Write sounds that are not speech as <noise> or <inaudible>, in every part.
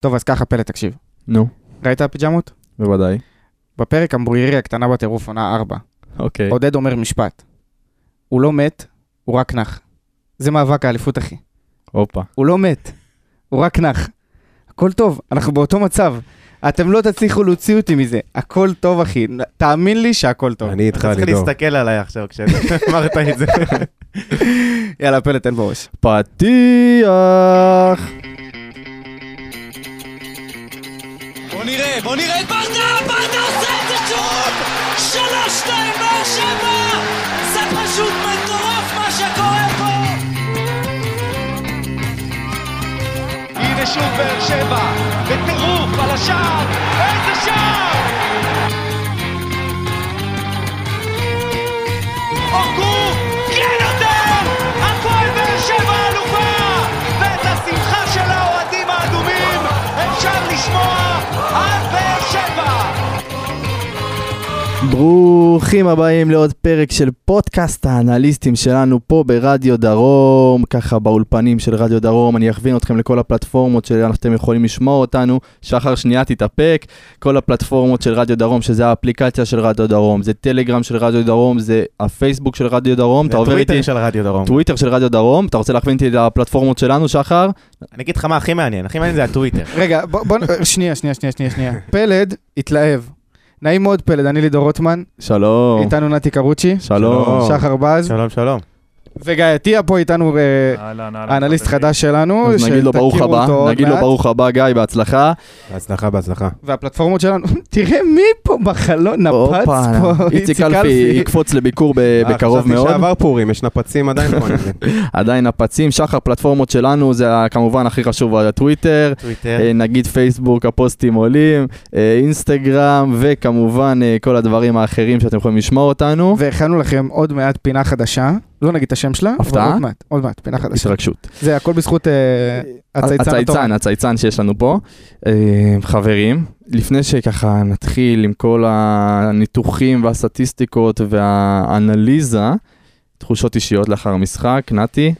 טוב, אז ככה, פלט, תקשיב. נו, ראית הפיג'מות? בוודאי. בפרק המבוירי הקטנה בטירוף, עונה 4. אוקיי. עודד אומר משפט. הוא לא מת, הוא רק נח. זה מאבק האליפות, אחי. הופה. הוא לא מת, הוא רק נח. הכל טוב, אנחנו באותו מצב. אתם לא תצליחו להוציא אותי מזה. הכל טוב, אחי. תאמין לי שהכל טוב. אני איתך, אתה צריך לידור. להסתכל עליי עכשיו כשאמרת <laughs> את זה. יאללה, פלט, תן בראש. פתיח! בוא נראה, בוא נראה את ברדה, ברדה עושה את זה שוב! שלוש, שתיים, באר שבע! זה פשוט מטורף מה שקורה פה! הנה שוב באר שבע, בטירוף על השער, איזה שער! אורגו, כן יותר! הפועל באר שבע אלופה! ואת השמחה של האוהדים האדומים אפשר לשמוע ברוכים הבאים לעוד פרק של פודקאסט האנליסטים שלנו פה ברדיו דרום, ככה באולפנים של רדיו דרום, אני אכווין אתכם לכל הפלטפורמות שאתם יכולים לשמוע אותנו. שחר שנייה תתאפק, כל הפלטפורמות של רדיו דרום, שזה האפליקציה של רדיו דרום, זה טלגרם של רדיו דרום, זה הפייסבוק של רדיו דרום, אתה עובר איתי... טוויטר של רדיו דרום. טוויטר של רדיו דרום, אתה רוצה להכווין אותי את הפלטפורמות שלנו, שחר? אני אגיד לך מה הכי מעניין, הכי מעניין זה הטוויטר. רגע, בוא, בוא, שנייה, שנייה, שנייה, שנייה. פלד, התלהב. נעים מאוד, פלד, אני לידור רוטמן, שלום. איתנו נתי קרוצ'י, שלום. שחר בז, שלום שלום. וגיא עטיה פה איתנו, אה. האנליסט חברים. חדש שלנו, אז נגיד לו ברוך שתכירו הבא, אותו עוד נגיד לו. ברוך הבא, גיא, בהצלחה. בהצלחה, בהצלחה. והפלטפורמות שלנו, <laughs> תראה מי פה בחלון, נפץ פה, איציק אלפי יקפוץ לביקור אה, בקרוב חשבתי מאוד. שעבר פורים, יש נפצים עדיין פה. <laughs> עדיין הפצים, שחר פלטפורמות שלנו, זה כמובן הכי חשוב הטוויטר, טוויטר. אה, נגיד פייסבוק, הפוסטים עולים, אה, אינסטגרם, וכמובן אה, כל הדברים האחרים שאתם יכולים לשמוע אותנו. והכנו לכם עוד מעט פינה חדשה, לא נגיד את השם שלה, הפתעה? עוד מעט, עוד מעט, פינה חדשה. התרגשות. זה הכל בזכות אה, הצייצן התורן. הצייצן, הצייצן שיש לנו פה. אה, חברים, לפני שככה נתחיל עם כל הניתוחים והסטטיסטיקות והאנליזה, תחושות אישיות לאחר המשחק, נתי,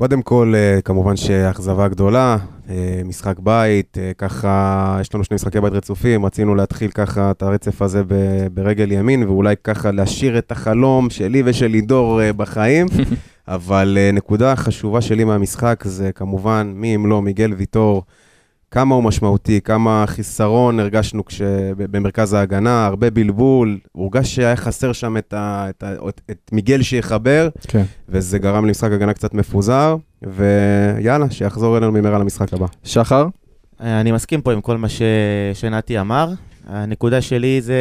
קודם כל, אה, כמובן שאכזבה גדולה, אה, משחק בית, אה, ככה, יש לנו שני משחקי בית רצופים, רצינו להתחיל ככה את הרצף הזה ברגל ימין, ואולי ככה להשאיר את החלום שלי ושל לידור בחיים, <laughs> אבל נקודה חשובה שלי מהמשחק זה כמובן, מי אם לא, מיגל ויטור, כמה הוא משמעותי, כמה חיסרון הרגשנו כש... במרכז ההגנה, הרבה בלבול, הורגש שהיה חסר שם את, ה... את, ה... את... את מיגל שיחבר, כן. וזה גרם למשחק הגנה קצת מפוזר, ויאללה, שיחזור אלינו במהרה למשחק הבא. שחר, אני מסכים פה עם כל מה ש- שנתי אמר. הנקודה שלי זה,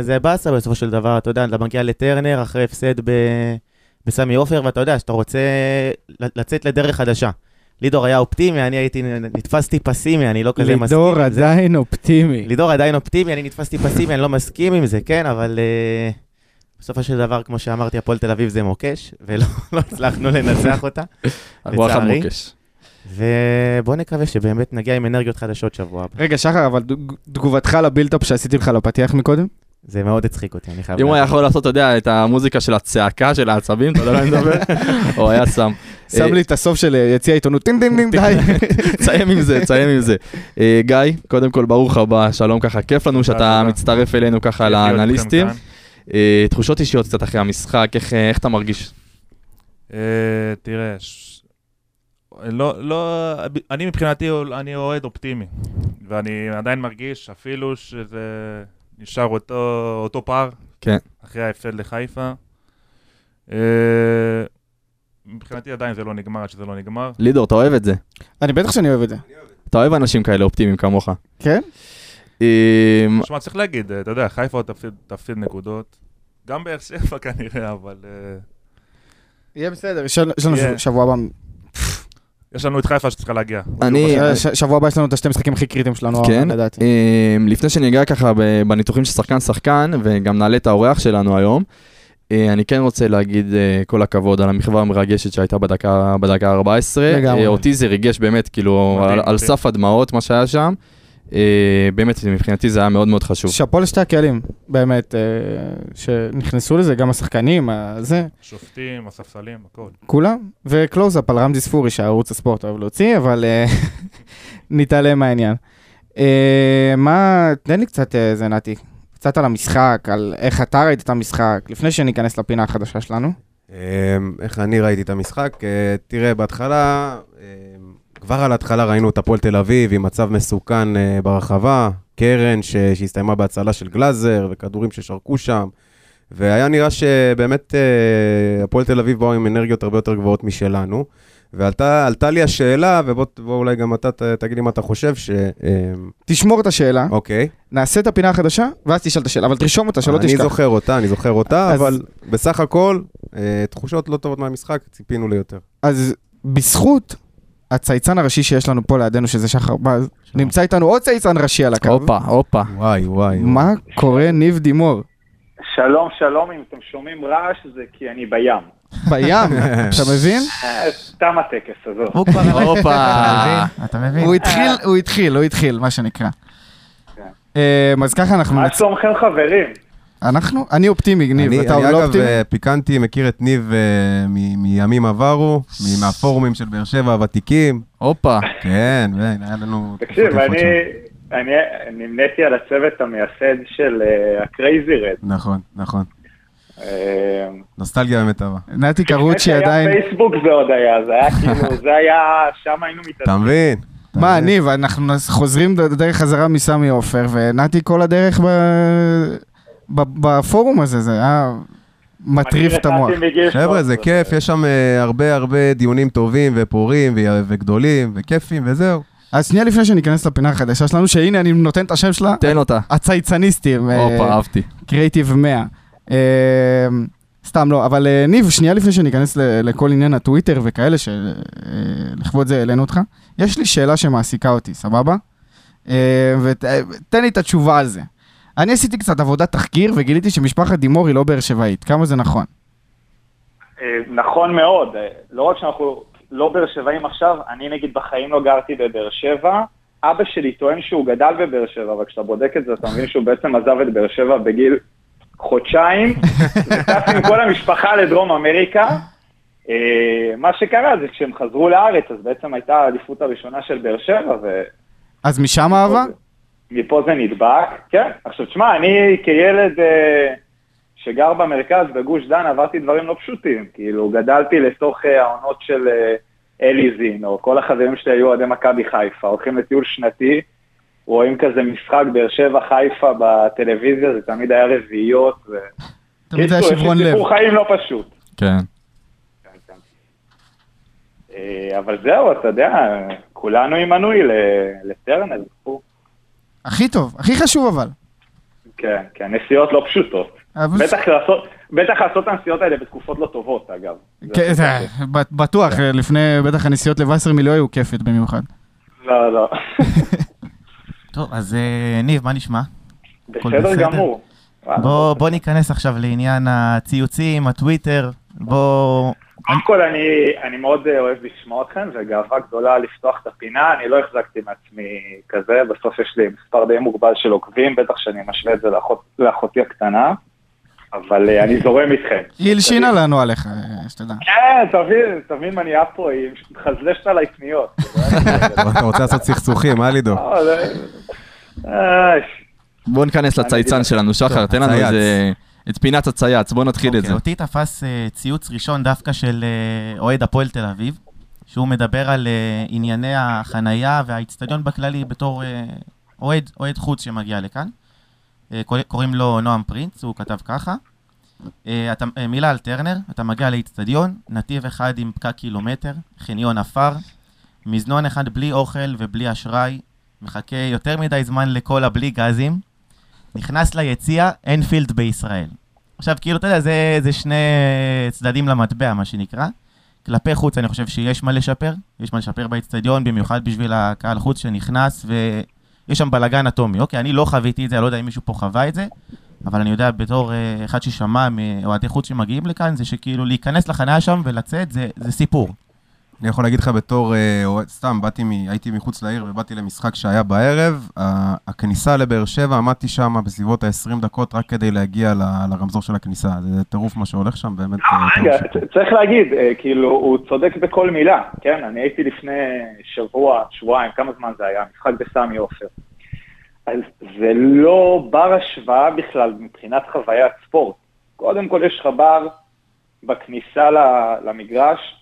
זה באסה בסופו של דבר, אתה יודע, אתה מגיע לטרנר אחרי הפסד ב, בסמי עופר, ואתה יודע שאתה רוצה ל- לצאת לדרך חדשה. לידור היה אופטימי, אני הייתי, נתפסתי פסימי, אני לא כזה מסכים. לידור. עדיין אופטימי. לידור עדיין אופטימי, אני נתפסתי פסימי, אני לא מסכים עם זה, כן, אבל uh, בסופו של דבר, כמו שאמרתי, הפועל תל אביב זה מוקש, ולא <laughs> לא הצלחנו לנצח אותה, לצערי. ובוא נקווה שבאמת נגיע עם אנרגיות חדשות שבוע הבא. רגע, שחר, אבל תגובתך לבילטופ שעשיתי לך לפתיח מקודם? זה מאוד הצחיק אותי, אני חייב אם הוא היה. יכול לעשות, אתה יודע, את המוזיקה של הצעקה של העצבים, אתה יודע על מה אני מדבר? <laughs> הוא היה שם. שם לי את הסוף של אה, יציע העיתונות, טין טין טין, די. תסיים עם זה, תסיים עם זה. אה, גיא, קודם כל ברוך הבא, שלום ככה, כיף לנו שאתה. מצטרף אלינו ככה לאנליסטים. אה, תחושות אישיות קצת אחרי המשחק, איך, אה, איך אתה מרגיש? אה, תראה, לא, לא, אני מבחינתי, אני אוהד אופטימי, ואני עדיין מרגיש אפילו שזה נשאר אותו, אותו פער, כן. אחרי ההפסד לחיפה. אה, מבחינתי עדיין זה לא נגמר עד שזה לא נגמר. לידור, אתה אוהב את זה? אני בטח שאני אוהב את זה. אתה אוהב אנשים כאלה אופטימיים כמוך. כן? אה, תשמע, צריך להגיד, אה, אתה יודע, חיפה עוד תפסיד, נקודות. גם באר שבע <laughs> כנראה, אבל אה, יהיה בסדר, יש לנו-. שבוע הבא. יש לנו את חיפה שצריכה להגיע. אני- אה, שבוע הבא יש לנו את השתי משחקים הכי קריטיים שלנו, כן. לדעתי. אה, לפני שניגע ככה ב- בניתוחים של שחקן שחקן, וגם נעלה את האורח שלנו היום, אה, אני כן רוצה להגיד אה, כל הכבוד על המחווה המרגשת שהייתה בדקה בדקה ה-14. לגמרי. אותי זה ריגש באמת, כאילו, על-. סף הדמעות, מה שהיה שם. אה, באמת, מבחינתי זה היה מאוד מאוד חשוב. שאפו לשתי הקהלים, באמת, אה, שנכנסו לזה, גם השחקנים, זה, שופטים, הספסלים, הכל. כולם. וקלוזאפ על רמזי ספורי, שערוץ הספורט אוהב להוציא, אבל אה, <laughs> נתעלם מהעניין. אה, מה, תן לי קצת אה, זה, נתי. קצת על המשחק, על איך אתה ראית את המשחק, לפני שניכנס לפינה החדשה שלנו. איך אני ראיתי את המשחק? אה, תראה, בהתחלה, כבר על ההתחלה ראינו את הפועל תל אביב עם מצב מסוכן אה, ברחבה, קרן ש- שהסתיימה בהצלה של גלאזר וכדורים ששרקו שם, והיה נראה שבאמת אה, הפועל תל אביב באו עם אנרגיות הרבה יותר גבוהות משלנו. ועלתה עלתה לי השאלה, ובוא בוא אולי גם אתה ת- תגיד לי מה אתה חושב, ש... אמ, תשמור את השאלה, אוקיי. נעשה את הפינה החדשה, ואז תשאל את השאלה, אבל תרשום אותה, שלא אני תשכח. זוכר אותה, אני זוכר אותה, אז- אבל בסך הכל, אה, תחושות לא טובות מהמשחק, ציפינו ליותר. אז בזכות הצייצן הראשי שיש לנו פה לידינו, שזה שחר בז, נמצא איתנו עוד צייצן ראשי על הקו. הופה, הופה. וואי, וואי. מה קורה, ניב דימור? שלום, שלום, אם אתם שומעים רעש זה כי אני בים. בים, <laughs> אתה מבין? אה, סתם הטקס הזה. הוא כבר... הופה. אתה מבין? הוא התחיל, הוא התחיל, הוא התחיל, מה שנקרא. אה, אז ככה אנחנו, מה שלומכם חברים? אנחנו, אני אופטימי, ניב, אני, אתה אני לא אגב אופטימי? אה, פיקנטי, מכיר את ניב אה, מ- מימים עברו, מ- מהפורומים של באר שבע הוותיקים. הופה. כן, היה לנו... תקשיב, אני שם. אני נמניתי על הצוות המייסד של אה, הקרייזי רד. נכון, נכון. אה, נוסטלגיה במיטבה. נתי לפני קרוצ'י עדיין... פייסבוק זה עוד היה, זה היה כאילו, <laughs> זה היה, שם היינו אתה מתעסקים. מבין? אתה מה, מבין? ניב, אנחנו חוזרים דרך חזרה מסמי עופר, ונתי כל הדרך בפורום הזה, זה היה מטריף את המוח. חבר'ה, זה 13. כיף, יש שם אה, הרבה הרבה דיונים טובים ופורים וגדולים וכיפים וזהו. אז שנייה לפני שניכנס לפינה החדשה שלנו, שהנה אני נותן את השם שלה, תן אותה. הצייצניסטים, הופה, אה, אהבתי. קריאיטיב 100. אה, סתם לא, אבל אה, ניב, שנייה לפני שניכנס ל- לכל עניין הטוויטר וכאלה, שלכבוד זה העלינו אותך, יש לי שאלה שמעסיקה אותי, סבבה? ותן לי את התשובה על זה. אני עשיתי קצת עבודת תחקיר וגיליתי שמשפחת דימור היא לא באר שבעית, כמה זה נכון? אה, נכון מאוד, אה, לא רק שאנחנו לא באר שבעים עכשיו, אני נגיד בחיים לא גרתי בבאר שבע, אבא שלי טוען שהוא גדל בבאר שבע, אבל כשאתה בודק את זה אתה מבין שהוא בעצם עזב את באר שבע בגיל חודשיים, וטס עם כל המשפחה לדרום אמריקה. אה, מה שקרה זה כשהם חזרו לארץ, אז בעצם הייתה האליפות הראשונה של באר שבע, ו... אז משם אהבה? מפה זה נדבק, כן. עכשיו, תשמע, אני כילד אה, שגר במרכז, בגוש דן, עברתי דברים לא פשוטים. כאילו, גדלתי לתוך אה, העונות של אה, אליזין, או כל החברים שלי היו אוהדי מכבי חיפה, הולכים לטיול שנתי, רואים כזה משחק באר שבע חיפה בטלוויזיה, זה תמיד היה רביעיות. ו... תמיד היה שברון לב. סיפור חיים לא פשוט. כן. אה, אבל זהו, אתה יודע, כולנו עם מנוי לטרנר. הכי טוב, הכי חשוב אבל. כן, כן, נסיעות לא פשוטות. אבל- בטח לעשות, בטח לעשות את הנסיעות האלה בתקופות לא טובות, אגב. כן, בטוח, לפני, בטח הנסיעות לווסרמיל לא היו כיפת במיוחד. לא, לא. <laughs> טוב, אז אה, ניב, מה נשמע? בסדר בסדר? גמור. בוא ניכנס עכשיו לעניין הציוצים, הטוויטר. בוא... קודם כל, אני, אני מאוד אוהב לשמוע אתכם, וגאווה גדולה לפתוח את הפינה. אני לא החזקתי מעצמי כזה, בסוף יש לי מספר די מוגבל של עוקבים, בטח שאני משווה את זה לאחות, לאחותי הקטנה, אבל אה, אני זורם איתכם. היא הלשינה לנו עליך, אה, שתדע. כן, תבין, תבין מה נהיה פה, היא מחזלשת עליי פניות. <laughs> אתה רוצה לעשות סכסוכים, אה לידו? זה- אה, בוא ניכנס לצייצן שלנו, שחר, תן לנו. איזה... את פינת הצייץ, בוא נתחיל את אוקיי, זה. אותי תפס אה, ציוץ ראשון דווקא של אה, אוהד הפועל תל אביב, שהוא מדבר על אה, ענייני החנייה והאיצטדיון בכללי בתור אה, אוהד, אוהד חוץ שמגיע לכאן. קורא- קוראים לו נועם פרינץ, הוא כתב ככה. אה, אתה, אה, מילה על טרנר, אתה מגיע לאיצטדיון, נתיב אחד עם פקק קילומטר, חניון עפר, מזנון אחד בלי אוכל ובלי אשראי, מחכה יותר מדי זמן לקולה בלי גזים, נכנס ליציע, אין פילד בישראל. עכשיו, כאילו, אתה יודע, זה, זה שני צדדים למטבע, מה שנקרא. כלפי חוץ, אני חושב שיש מה לשפר. יש מה לשפר באצטדיון, במיוחד בשביל הקהל חוץ שנכנס, ויש שם בלאגן אטומי. אוקיי, אני לא חוויתי את זה, אני לא יודע אם מישהו פה חווה את זה, אבל אני יודע בתור אה, אחד ששמע מאוהדי חוץ שמגיעים לכאן, זה שכאילו להיכנס לחניה שם ולצאת, זה, זה סיפור. אני יכול להגיד לך בתור, אה, סתם, באתי, מ- הייתי מחוץ לעיר ובאתי למשחק שהיה בערב. הכניסה לבאר שבע, עמדתי שם בסביבות ה-20 דקות רק כדי להגיע ל- לרמזור של הכניסה. זה טירוף מה שהולך שם, באמת. אה, רגע, טירוף. צ- צריך להגיד, אה, כאילו, הוא צודק בכל מילה, כן? אני הייתי לפני שבוע, שבועיים, כמה זמן זה היה? משחק בסמי עופר. אז זה לא בר השוואה בכלל מבחינת חוויית ספורט. קודם כל יש לך בר בכניסה למגרש,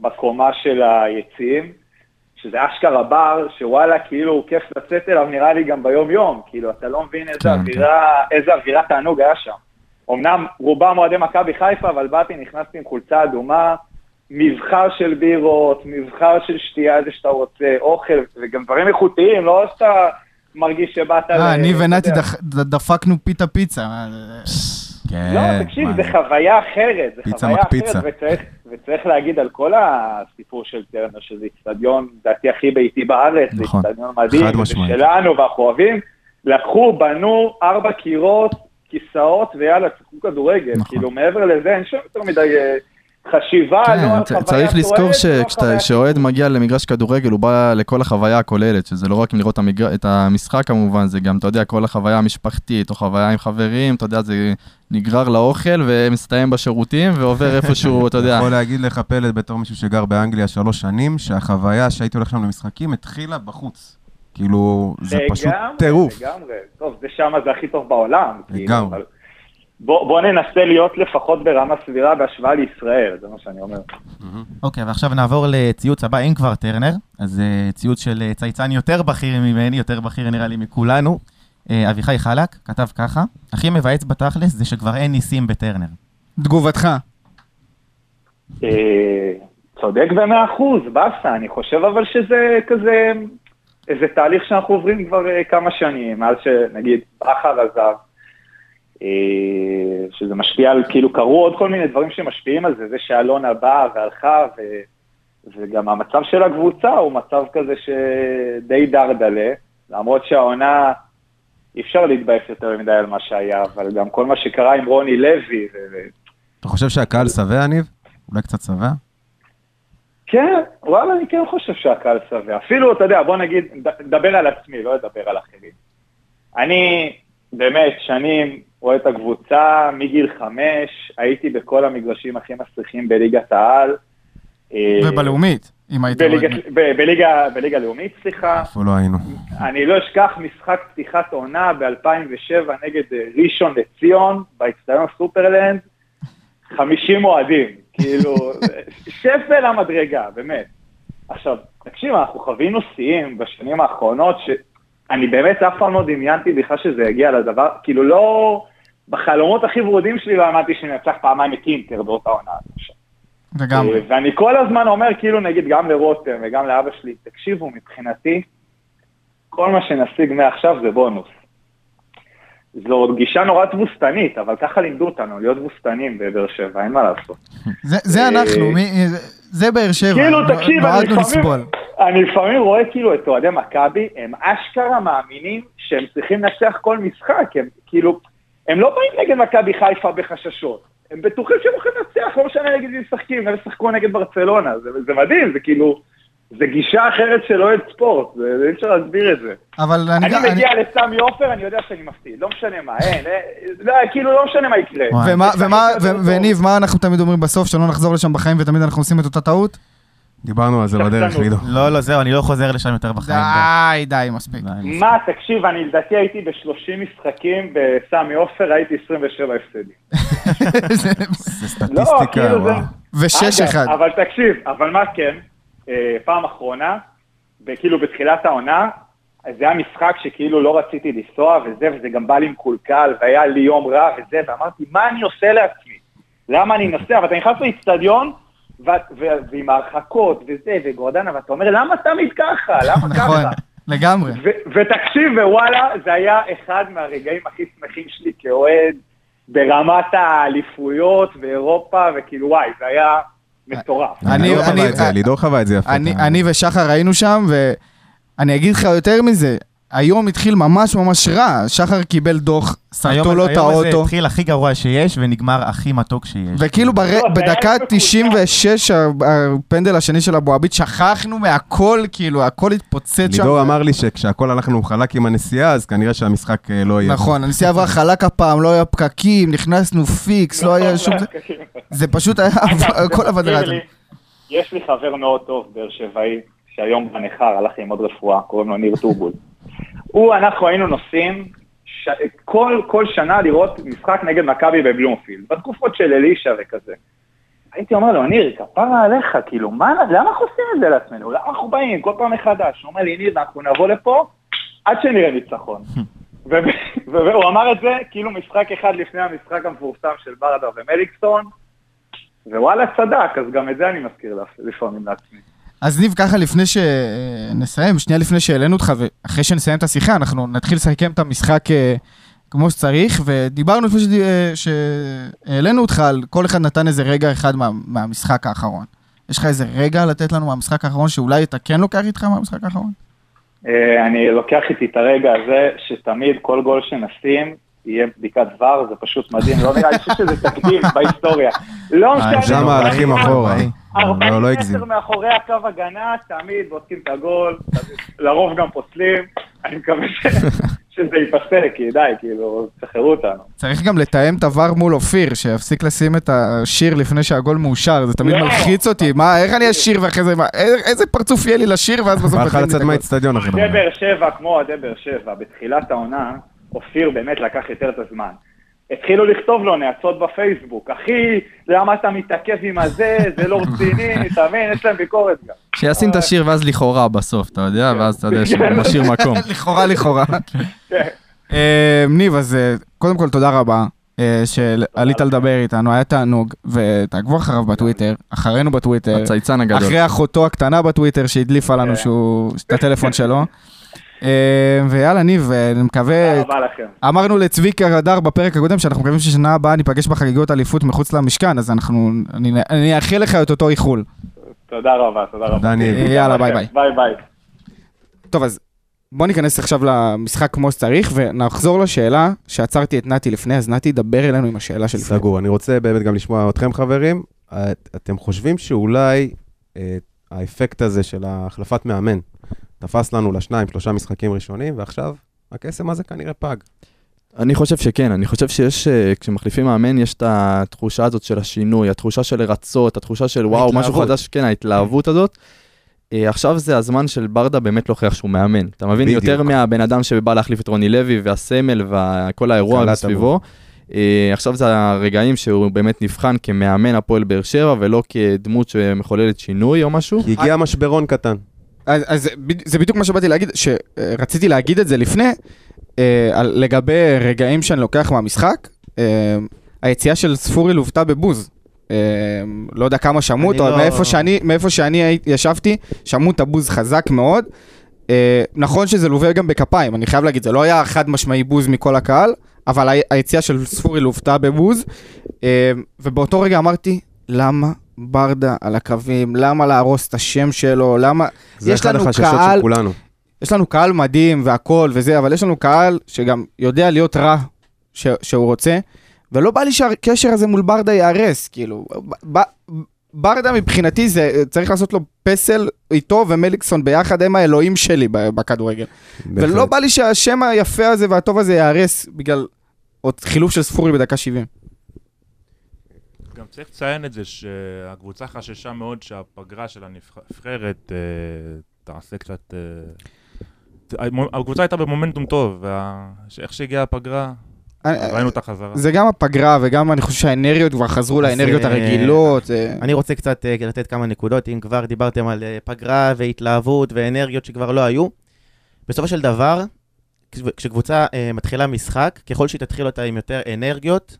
בקומה של היציעים, שזה אשכרה בר, שוואלה, כאילו, כיף לצאת אליו, נראה לי גם ביום-יום. כאילו, אתה לא מבין איזה כן, אווירה, איזה אווירת תענוג היה שם. אמנם רובם אוהדי מכבי חיפה, אבל באתי, נכנסתי עם חולצה אדומה, מבחר של בירות, מבחר של שתייה, איזה שאתה רוצה, אוכל, וגם דברים איכותיים, לא שאתה מרגיש שבאת... אה, אני ונתי דפקנו פיתה פיצה. כן, לא, תקשיב, זה חוויה אחרת, זה פיצה חוויה מקפיצה. אחרת, וצריך, וצריך להגיד על כל הסיפור של טרנר, שזה איצטדיון, לדעתי הכי ביתי בארץ, נכון. איצטדיון מדהים, חד משמעית. שלנו, ואנחנו אוהבים, לקחו, בנו ארבע קירות, כיסאות, ויאללה, שיחקו כדורגל, נכון. כאילו מעבר לזה אין שם יותר מדי חשיבה, לא כן, על צ- חוויה צריך לזכור סוערת, לא מגיע למגרש כדורגל, הוא בא לכל החוויה הכוללת, שזה לא רק לראות המגר- את המשחק כמובן, זה גם, אתה יודע, כל החוויה המשפחתית, או חוויה עם חברים, אתה יודע, זה נגרר לאוכל ומסתיים בשירותים ועובר איפשהו, <laughs> אתה אני יודע. יכול להגיד לך, פלד, בתור מישהו שגר באנגליה שלוש שנים, שהחוויה שהייתי הולך שם למשחקים התחילה בחוץ. כאילו, זה פשוט לגמרי, טירוף. לגמרי, טוב, זה שמה זה הכי טוב בעולם. כאילו, לגמרי. אבל בוא בוא ננסה להיות לפחות ברמה סבירה בהשוואה לישראל, זה מה שאני אומר. אוקיי, ועכשיו נעבור לציוץ הבא, אם כבר טרנר, אז אה, ציוץ של אה, צייצן יותר בכיר ממני, יותר בכיר נראה לי מכולנו. אה, אביחי חלק כתב ככה, הכי מבאס בתכלס זה שכבר אין ניסים בטרנר. תגובתך. אה, צודק במאה אחוז, באסה, אני חושב אבל שזה כזה, איזה תהליך שאנחנו עוברים כבר אה, כמה שנים, מאז שנגיד בכר עזב, שזה משפיע על, כאילו קרו עוד כל מיני דברים שמשפיעים על זה, זה שאלונה באה והלכה, ו, וגם המצב של הקבוצה הוא מצב כזה שדי דרדלה, למרות שהעונה, אי אפשר להתבאס יותר מדי על מה שהיה, אבל גם כל מה שקרה עם רוני לוי, ו... אתה חושב שהקהל שבע, ניב? אולי קצת שבע? כן, וואלה, אני כן חושב שהקהל שבע. אפילו, אתה יודע, בוא נגיד, נד- נדבר על עצמי, לא לדבר על אחרים. אני באמת שנים רואה את הקבוצה, מגיל חמש, הייתי בכל המגרשים הכי מסריחים בליגת העל. אה, ובלאומית, אם היית... בליגה לאומית, סליחה. איפה לא היינו? אני לא אשכח משחק פתיחת עונה ב-2007 נגד אה, ראשון לציון, באצטדיון סופרלנד, 50 אוהדים, כאילו, <laughs> שפל המדרגה, באמת. עכשיו, תקשיב, אנחנו חווינו שיאים בשנים האחרונות, שאני באמת אף פעם לא דמיינתי בכלל שזה יגיע לדבר, כאילו לא, בחלומות הכי ורודים שלי לא האמנתי שננצח פעמיים את אינטר באותה עונה. לגמרי. אה, ואני כל הזמן אומר, כאילו נגיד גם לרותם וגם לאבא שלי, תקשיבו, מבחינתי, כל מה שנשיג מעכשיו זה בונוס. זו גישה נורא תבוסתנית, אבל ככה לימדו אותנו, להיות תבוסתנים בבאר שבע, אין מה לעשות. זה- זה אה, אנחנו, מי- זה באר שבע. כאילו, תקשיב, נועדנו לסבול. אני לפעמים רואה כאילו את אוהדי מכבי, הם אשכרה מאמינים שהם צריכים לנצח כל משחק, הם כאילו, הם לא באים נגד מכבי חיפה בחששות, הם בטוחים שהם הולכים לנצח, לא משנה נגד מי משחקים, הם ישחקו נגד ברצלונה, זה, זה מדהים, זה כאילו, זה גישה אחרת של אוהד ספורט, אי אפשר להסביר את זה. אבל אני... אני אני- מגיע לסמי עופר, אני יודע שאני מפסיד, לא משנה מה, אין, אין, לא, כאילו לא משנה מה יקרה. ומה, ומה. וניב, מה אנחנו תמיד אומרים בסוף, שלא נחזור לשם בחיים ותמיד אנחנו עושים את אותה טעות? דיברנו על זה בדרך. לידו. לא, לא, זהו, אני לא חוזר לשם יותר בחיים. די, די, מספיק. מה, תקשיב, אני לדעתי הייתי ב-30 משחקים בסמי עופר, הייתי 27 הפסדים. זה לא, סטטיסטיקה, כאילו זה... וואו. ושש אחד. אבל תקשיב, אבל מה כן, אה, פעם אחרונה, כאילו בתחילת העונה, אז זה היה משחק שכאילו לא רציתי לנסוע וזה, וזה גם בא לי מקולקל, והיה לי יום רע וזה, ואמרתי, מה אני עושה לעצמי? למה אני נוסע? ואתה נכנס לאיצטדיון, ועם ההרחקות וזה, וגורדנה, ואתה אומר, למה תמיד ככה? למה <laughs> נכון, ככה? לגמרי. ו- ותקשיב, ווואלה, זה היה אחד מהרגעים הכי שמחים שלי כאוהד, ברמת האליפויות באירופה, וכאילו וואי, זה היה מטורף. אני- לידור אני- חווה את זה, לידור חווה את זה יפה. אני ושחר היינו שם, ואני אגיד לך יותר מזה, היום התחיל ממש ממש רע, שחר קיבל דוח, שרטו לו את היום הזה האוטו, התחיל הכי גרוע שיש ונגמר הכי מתוק שיש. וכאילו בר... לא, בדקה מקולקל. 96, ה- הפנדל השני של אבו עביד, שכחנו מהכל, כאילו, הכל התפוצץ שם. לידור אמר לי שכשהכל הלכנו חלק עם הנסיעה, אז כנראה שהמשחק אה, לא יהיה. נכון, הנסיעה עברה חלק הפעם, לא היה פקקים, נכנסנו פיקס, לא היה שום... זה <laughs> פשוט היה אגב, כל זה עבודה. מזכיר לי, יש לי חבר מאוד טוב, באר שבעי, שהיום בניכר הלך ללמוד רפואה, קוראים לו ניר טובול. הוא, אנחנו היינו נוסעים ש... כל, כל שנה לראות משחק נגד מכבי בבלומפילד, בתקופות של אלישע וכזה. הייתי אומר לו, ניר, כפרה עליך, כאילו, מה, למה אנחנו עושים את זה לעצמנו? למה אנחנו באים כל פעם מחדש? הוא אומר לי, ניר, אנחנו נבוא לפה עד שנראה ניצחון. <laughs> והוא אמר את זה כאילו משחק אחד לפני המשחק המפורסם של ברדה ומליקסון, ווואלה צדק, אז גם את זה אני מזכיר לפ- לפעמים לעצמי. אז ניב, ככה לפני שנסיים, שנייה לפני שהעלינו אותך, ואחרי שנסיים את השיחה, אנחנו נתחיל לסכם את המשחק אה, כמו שצריך, ודיברנו לפני שד- אה, שהעלינו אותך על כל אחד נתן איזה רגע אחד מה, מהמשחק האחרון. יש לך איזה רגע לתת לנו מהמשחק האחרון, שאולי אתה כן לוקח איתך מהמשחק האחרון? אה, אני לוקח איתי את הרגע הזה, שתמיד כל גול שנשים יהיה בדיקת ור, זה פשוט מדהים, לא נראה לי שזה תקדים בהיסטוריה. לא משנה. שם מהלכים אחורה. לא, 40 לא. מטר מאחורי הקו הגנה, תמיד בודקים את הגול, לרוב גם פוסלים, אני מקווה ש- <laughs> שזה ייפסק, כי די, כאילו, תשחררו אותנו. צריך גם לתאם את הוואר מול אופיר, שיפסיק לשים את השיר לפני שהגול מאושר, זה תמיד לא. מלחיץ אותי, מה, איך אני אשיר ואחרי זה, מה, איזה פרצוף יהיה לי לשיר ואז בסוף את לצאת הגול. מהאצטדיון אחי. אוהדי באר שבע, כמו אוהדי באר שבע, בתחילת העונה, אופיר באמת לקח יותר את הזמן. התחילו לכתוב לו נאצות בפייסבוק, אחי, למה אתה מתעכב עם הזה, זה לא רציני, <laughs> אתה מבין? יש להם ביקורת גם. שישים את השיר ואז לכאורה בסוף, אתה יודע, ואז אתה יודע שהוא משאיר מקום. <laughs> לכאורה, לכאורה. <laughs> כן. אה, ניב, אז אה, קודם כל תודה רבה. אה, שעלית לדבר איתנו, היה תענוג, ותעקבו אחריו בטוויטר, אחרינו בטוויטר, הצייצן הגדול. אחרי אחותו הקטנה בטוויטר שהדליפה לנו כן. שהוא, את הטלפון שלו. אה, ויאללה, ניב, אה, אני מקווה, תודה רבה לכם. אמרנו לצביקה הדר בפרק הקודם שאנחנו מקווים ששנה הבאה ניפגש בחגיגות אליפות מחוץ למשכן, אז אנחנו, אני אני אאחל לך את אותו איחול. תודה רבה, תודה רבה. תודה, ניב. יאללה, ביי ביי. ביי ביי. טוב, אז בוא ניכנס עכשיו למשחק כמו שצריך, ונחזור לשאלה שעצרתי את נתי לפני, אז נתי, דבר אלינו עם השאלה שלפני. סגור. אני רוצה באמת גם לשמוע אתכם, חברים. את- אתם חושבים שאולי אה, האפקט הזה של החלפת מאמן תפס לנו לשניים, שלושה משחקים ראשונים, ועכשיו הקסם הזה כנראה פג. אני חושב שכן, אני חושב שיש, אה, כשמחליפים מאמן, יש את התחושה הזאת של השינוי, התחושה של לרצות, התחושה של וואו, משהו ההתלהבות. חדש, כן, ההתלהבות הזאת. אה, עכשיו זה הזמן של ברדה באמת להוכיח שהוא מאמן. אתה מבין? בדיוק. יותר מהבן אדם שבא להחליף את רוני לוי והסמל וכל האירוע מסביבו. אה, עכשיו זה הרגעים שהוא באמת נבחן כמאמן הפועל באר שבע, ולא כדמות שמחוללת שינוי או משהו. הגיע משברון קטן. אז, אז זה בד- זה בדיוק מה שבאתי להגיד, שרציתי להגיד את זה לפני, אה, על, לגבי רגעים שאני לוקח מהמשחק, אה, היציאה של ספורי לוותה בבוז. אה, לא יודע כמה שמעו אותו, לא- מאיפה שאני, מאיפה שאני ישבתי, שמעו את הבוז חזק מאוד. אה, נכון שזה לווה גם בכפיים, אני חייב להגיד, זה לא היה חד משמעי בוז מכל הקהל, אבל היציאה של ספורי לוותה בבוז, אה, ובאותו רגע אמרתי, למה ברדה על הקווים, למה להרוס את השם שלו, למה... זה יש אחד לנו החששות קהל- של כולנו. יש לנו קהל מדהים והכל וזה, אבל יש לנו קהל שגם יודע להיות רע ש, שהוא רוצה, ולא בא לי שהקשר הזה מול ברדה ייהרס, כאילו, ב, ברדה מבחינתי זה, צריך לעשות לו פסל איתו ומליקסון ביחד, הם האלוהים שלי בכדורגל. ולא. בא לי שהשם היפה הזה והטוב הזה ייהרס בגלל עוד חילוף של ספורי בדקה 70. צריך לציין את זה שהקבוצה חששה מאוד שהפגרה של הנבחרת אה, תעשה קצת... אה, הקבוצה הייתה במומנטום טוב, ואיך שהגיעה הפגרה, ראינו את החזרה. זה גם הפגרה וגם אני חושב שהאנרגיות כבר חזרו לאנרגיות אה, הרגילות. זה- אני רוצה קצת אה, לתת כמה נקודות, אם כבר דיברתם על אה, פגרה והתלהבות ואנרגיות שכבר לא היו. בסופו של דבר, כש- כשקבוצה אה, מתחילה משחק, ככל שהיא תתחיל אותה עם יותר אנרגיות,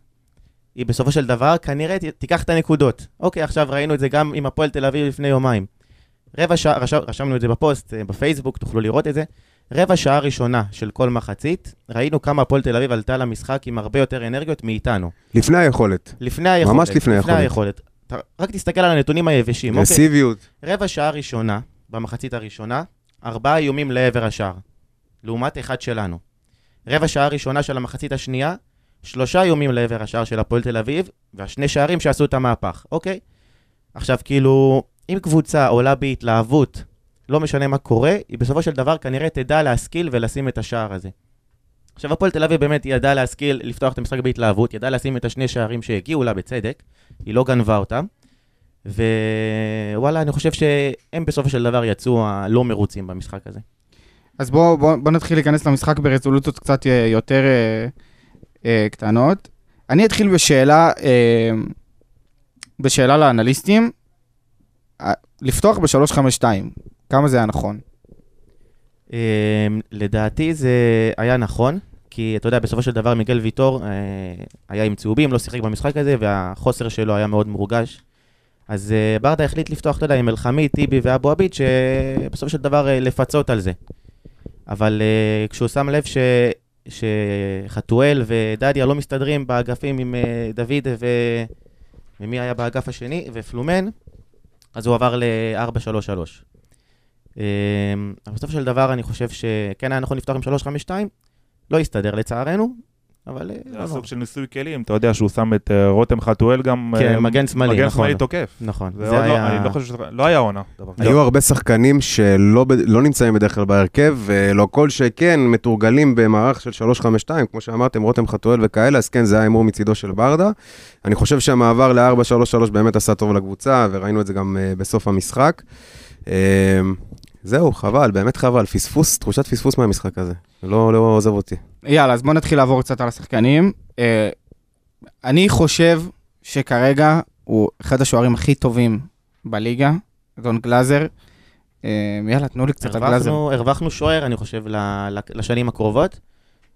היא בסופו של דבר כנראה תיקח את הנקודות. אוקיי, עכשיו ראינו את זה גם עם הפועל תל אביב לפני יומיים. רבע שעה, רשם, רשמנו את זה בפוסט, אה, בפייסבוק, תוכלו לראות את זה. רבע שעה ראשונה של כל מחצית, ראינו כמה הפועל תל אביב עלתה למשחק עם הרבה יותר אנרגיות מאיתנו. לפני היכולת. לפני היכולת. ממש לפני היכולת. היכולת. אתה, רק תסתכל על הנתונים היבשים, אוקיי? אגרסיביות. רבע שעה ראשונה, במחצית הראשונה, ארבעה איומים לעבר השער, לעומת אחד שלנו. רבע שעה ראשונה של המחצית השנייה, שלושה איומים לעבר השער של הפועל תל אביב, והשני שערים שעשו את המהפך, אוקיי? עכשיו, כאילו, אם קבוצה עולה בהתלהבות, לא משנה מה קורה, היא בסופו של דבר כנראה תדע להשכיל ולשים את השער הזה. עכשיו, הפועל תל אביב באמת ידעה להשכיל לפתוח את המשחק בהתלהבות, ידעה לשים את השני שערים שהגיעו לה בצדק, היא לא גנבה אותם. ווואלה, אני חושב שהם בסופו של דבר יצאו הלא מרוצים במשחק הזה. אז בואו בוא, בוא נתחיל להיכנס למשחק ברזולוציות קצת יותר אה, אה, קטנות. אני אתחיל בשאלה, אה, בשאלה לאנליסטים. אה, לפתוח ב-352, כמה זה היה נכון? אמ, לדעתי זה היה נכון, כי אתה יודע, בסופו של דבר מיגל ויטור אה, היה עם צהובים, לא שיחק במשחק הזה, והחוסר שלו היה מאוד מורגש. אז אה, ברדה החליט לפתוח, אתה יודע, עם אלחמיד, טיבי ואבו עביד, שבסופו של דבר אה, לפצות על זה. אבל אה, כשהוא שם לב ש... שחתואל ודדיה לא מסתדרים באגפים עם אה, דוד ו... ומי היה באגף השני? ופלומן, אז הוא עבר ל-4-3-3. אמ, אבל בסופו של דבר אני חושב שכן היה נכון לפתוח עם 352, לא הסתדר לצערנו, אבל... אה, זה לא. סוג של ניסוי כלים, אתה יודע שהוא שם את אה, רותם חתואל גם... כן, אה, מגן שמאלי, מגן נכון. שמאלי תוקף. נכון, זה לא, היה... אני לא חושב שזה... לא היה עונה. היו הרבה שחקנים שלא לא נמצאים בדרך כלל בהרכב, ולא כל שכן מתורגלים במערך של 352, כמו שאמרתם, רותם חתואל וכאלה, אז כן, זה היה הימור מצידו של ברדה. אני חושב שהמעבר ל-4-3-3 באמת עשה טוב לקבוצה, וראינו את זה גם בסוף המשחק. זהו, חבל, באמת חבל, פספוס, תחושת פספוס מהמשחק הזה. לא, לא עוזב אותי. יאללה, אז בואו נתחיל לעבור קצת על השחקנים. אה, אני חושב שכרגע הוא אחד השוערים הכי טובים בליגה, אדון גלאזר. אה, יאללה, תנו לי קצת על גלאזר. הרווחנו, הרווחנו שוער, אני חושב, ל- ל- לשנים הקרובות.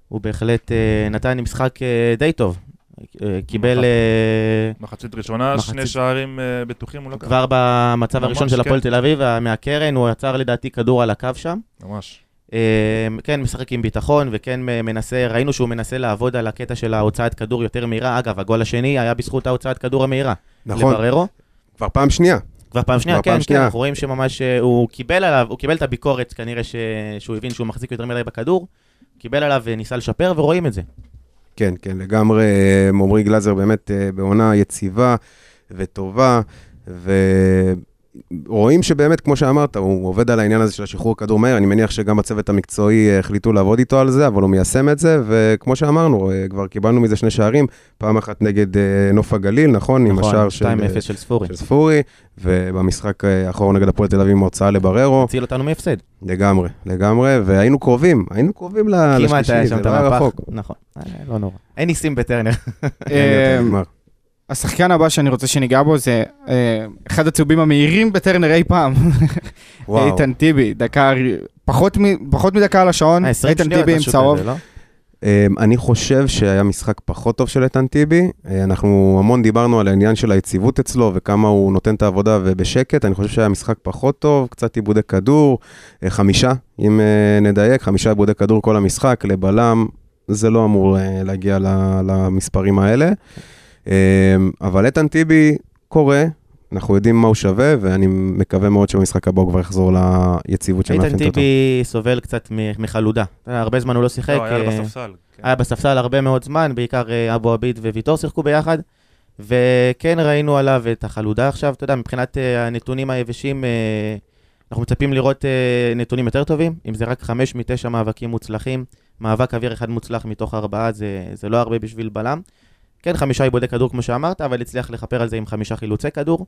הוא בהחלט אה, נתן משחק אה, די טוב. אה, קיבל אה, מחצית ראשונה, מחצית- שני שערים אה, בטוחים הוא לקח. כבר במצב הראשון של כן. הפועל תל אביב, מהקרן, הוא עצר לדעתי כדור על הקו שם. ממש. כן, משחק עם ביטחון, וכן מנסה, ראינו שהוא מנסה לעבוד על הקטע של ההוצאת כדור יותר מהירה. אגב, הגול השני היה בזכות ההוצאת כדור המהירה. נכון, לבררו. כבר פעם שנייה. כבר פעם שנייה, כן, פעם כן, שנייה. אנחנו רואים שממש הוא קיבל עליו, הוא קיבל את הביקורת כנראה. שהוא הבין שהוא מחזיק יותר מדי בכדור, קיבל עליו וניסה לשפר, ורואים את זה. כן, כן, לגמרי. אה, עמרי גלאזר באמת אה, בעונה יציבה וטובה, ורואים שבאמת, כמו שאמרת, הוא עובד על העניין הזה של השחרור כדור מהר. אני מניח שגם הצוות המקצועי אה, החליטו לעבוד איתו על זה, אבל הוא מיישם את זה, וכמו שאמרנו, אה, כבר קיבלנו מזה שני שערים, פעם אחת נגד אה, נוף הגליל, נכון? עם נכון, השער של, 2-0 של ספורי. של ספורי, ובמשחק האחרון נגד הפועל תל אביב עם ההוצאה לבררו. הציל אותנו מהפסד. לגמרי, לגמרי, והיינו קרובים, היינו קרובים לשלישי, זה לא היה. רחוק. נכון, לא נורא. אין ניסים בטרנר. השחקן הבא שאני רוצה שניגע בו זה אה, אחד הצהובים המהירים בטרנר אי פעם, וואו. איתן טיבי, דקה, פחות מ- פחות מדקה על השעון, אה, 20 איתן טיבי עם צהוב. לא? אמ, אני חושב שהיה משחק פחות טוב של איתן טיבי. אה, אנחנו המון דיברנו על העניין של היציבות אצלו וכמה הוא נותן את העבודה ובשקט. אני חושב שהיה משחק פחות טוב, קצת עיבודי כדור, חמישה, אם נדייק, חמישה עיבודי כדור כל המשחק, לבלם, זה לא אמור להגיע למספרים האלה. אמ, אבל איתן טיבי קורה, אנחנו יודעים מה הוא שווה, ואני מקווה מאוד שבמשחק הבא הוא כבר יחזור ליציבות איתן שמאפיינת אותו. טיבי סובל קצת מ- מחלודה. הרבה זמן הוא לא שיחק. לא, היה אה, בספסל. כן. היה בספסל הרבה מאוד זמן, בעיקר אה, אבו עביד וויטור שיחקו ביחד, וכן ראינו עליו את החלודה עכשיו, אתה יודע, מבחינת אה, הנתונים היבשים, אנחנו מצפים לראות נתונים יותר טובים, אם זה רק חמש מתשע מאבקים מוצלחים, מאבק אוויר אחד מוצלח מתוך ארבעה, זה, זה לא הרבה בשביל בלם. כן, חמישה עיבודי כדור כמו שאמרת, אבל הצליח לכפר על זה עם חמישה חילוצי כדור.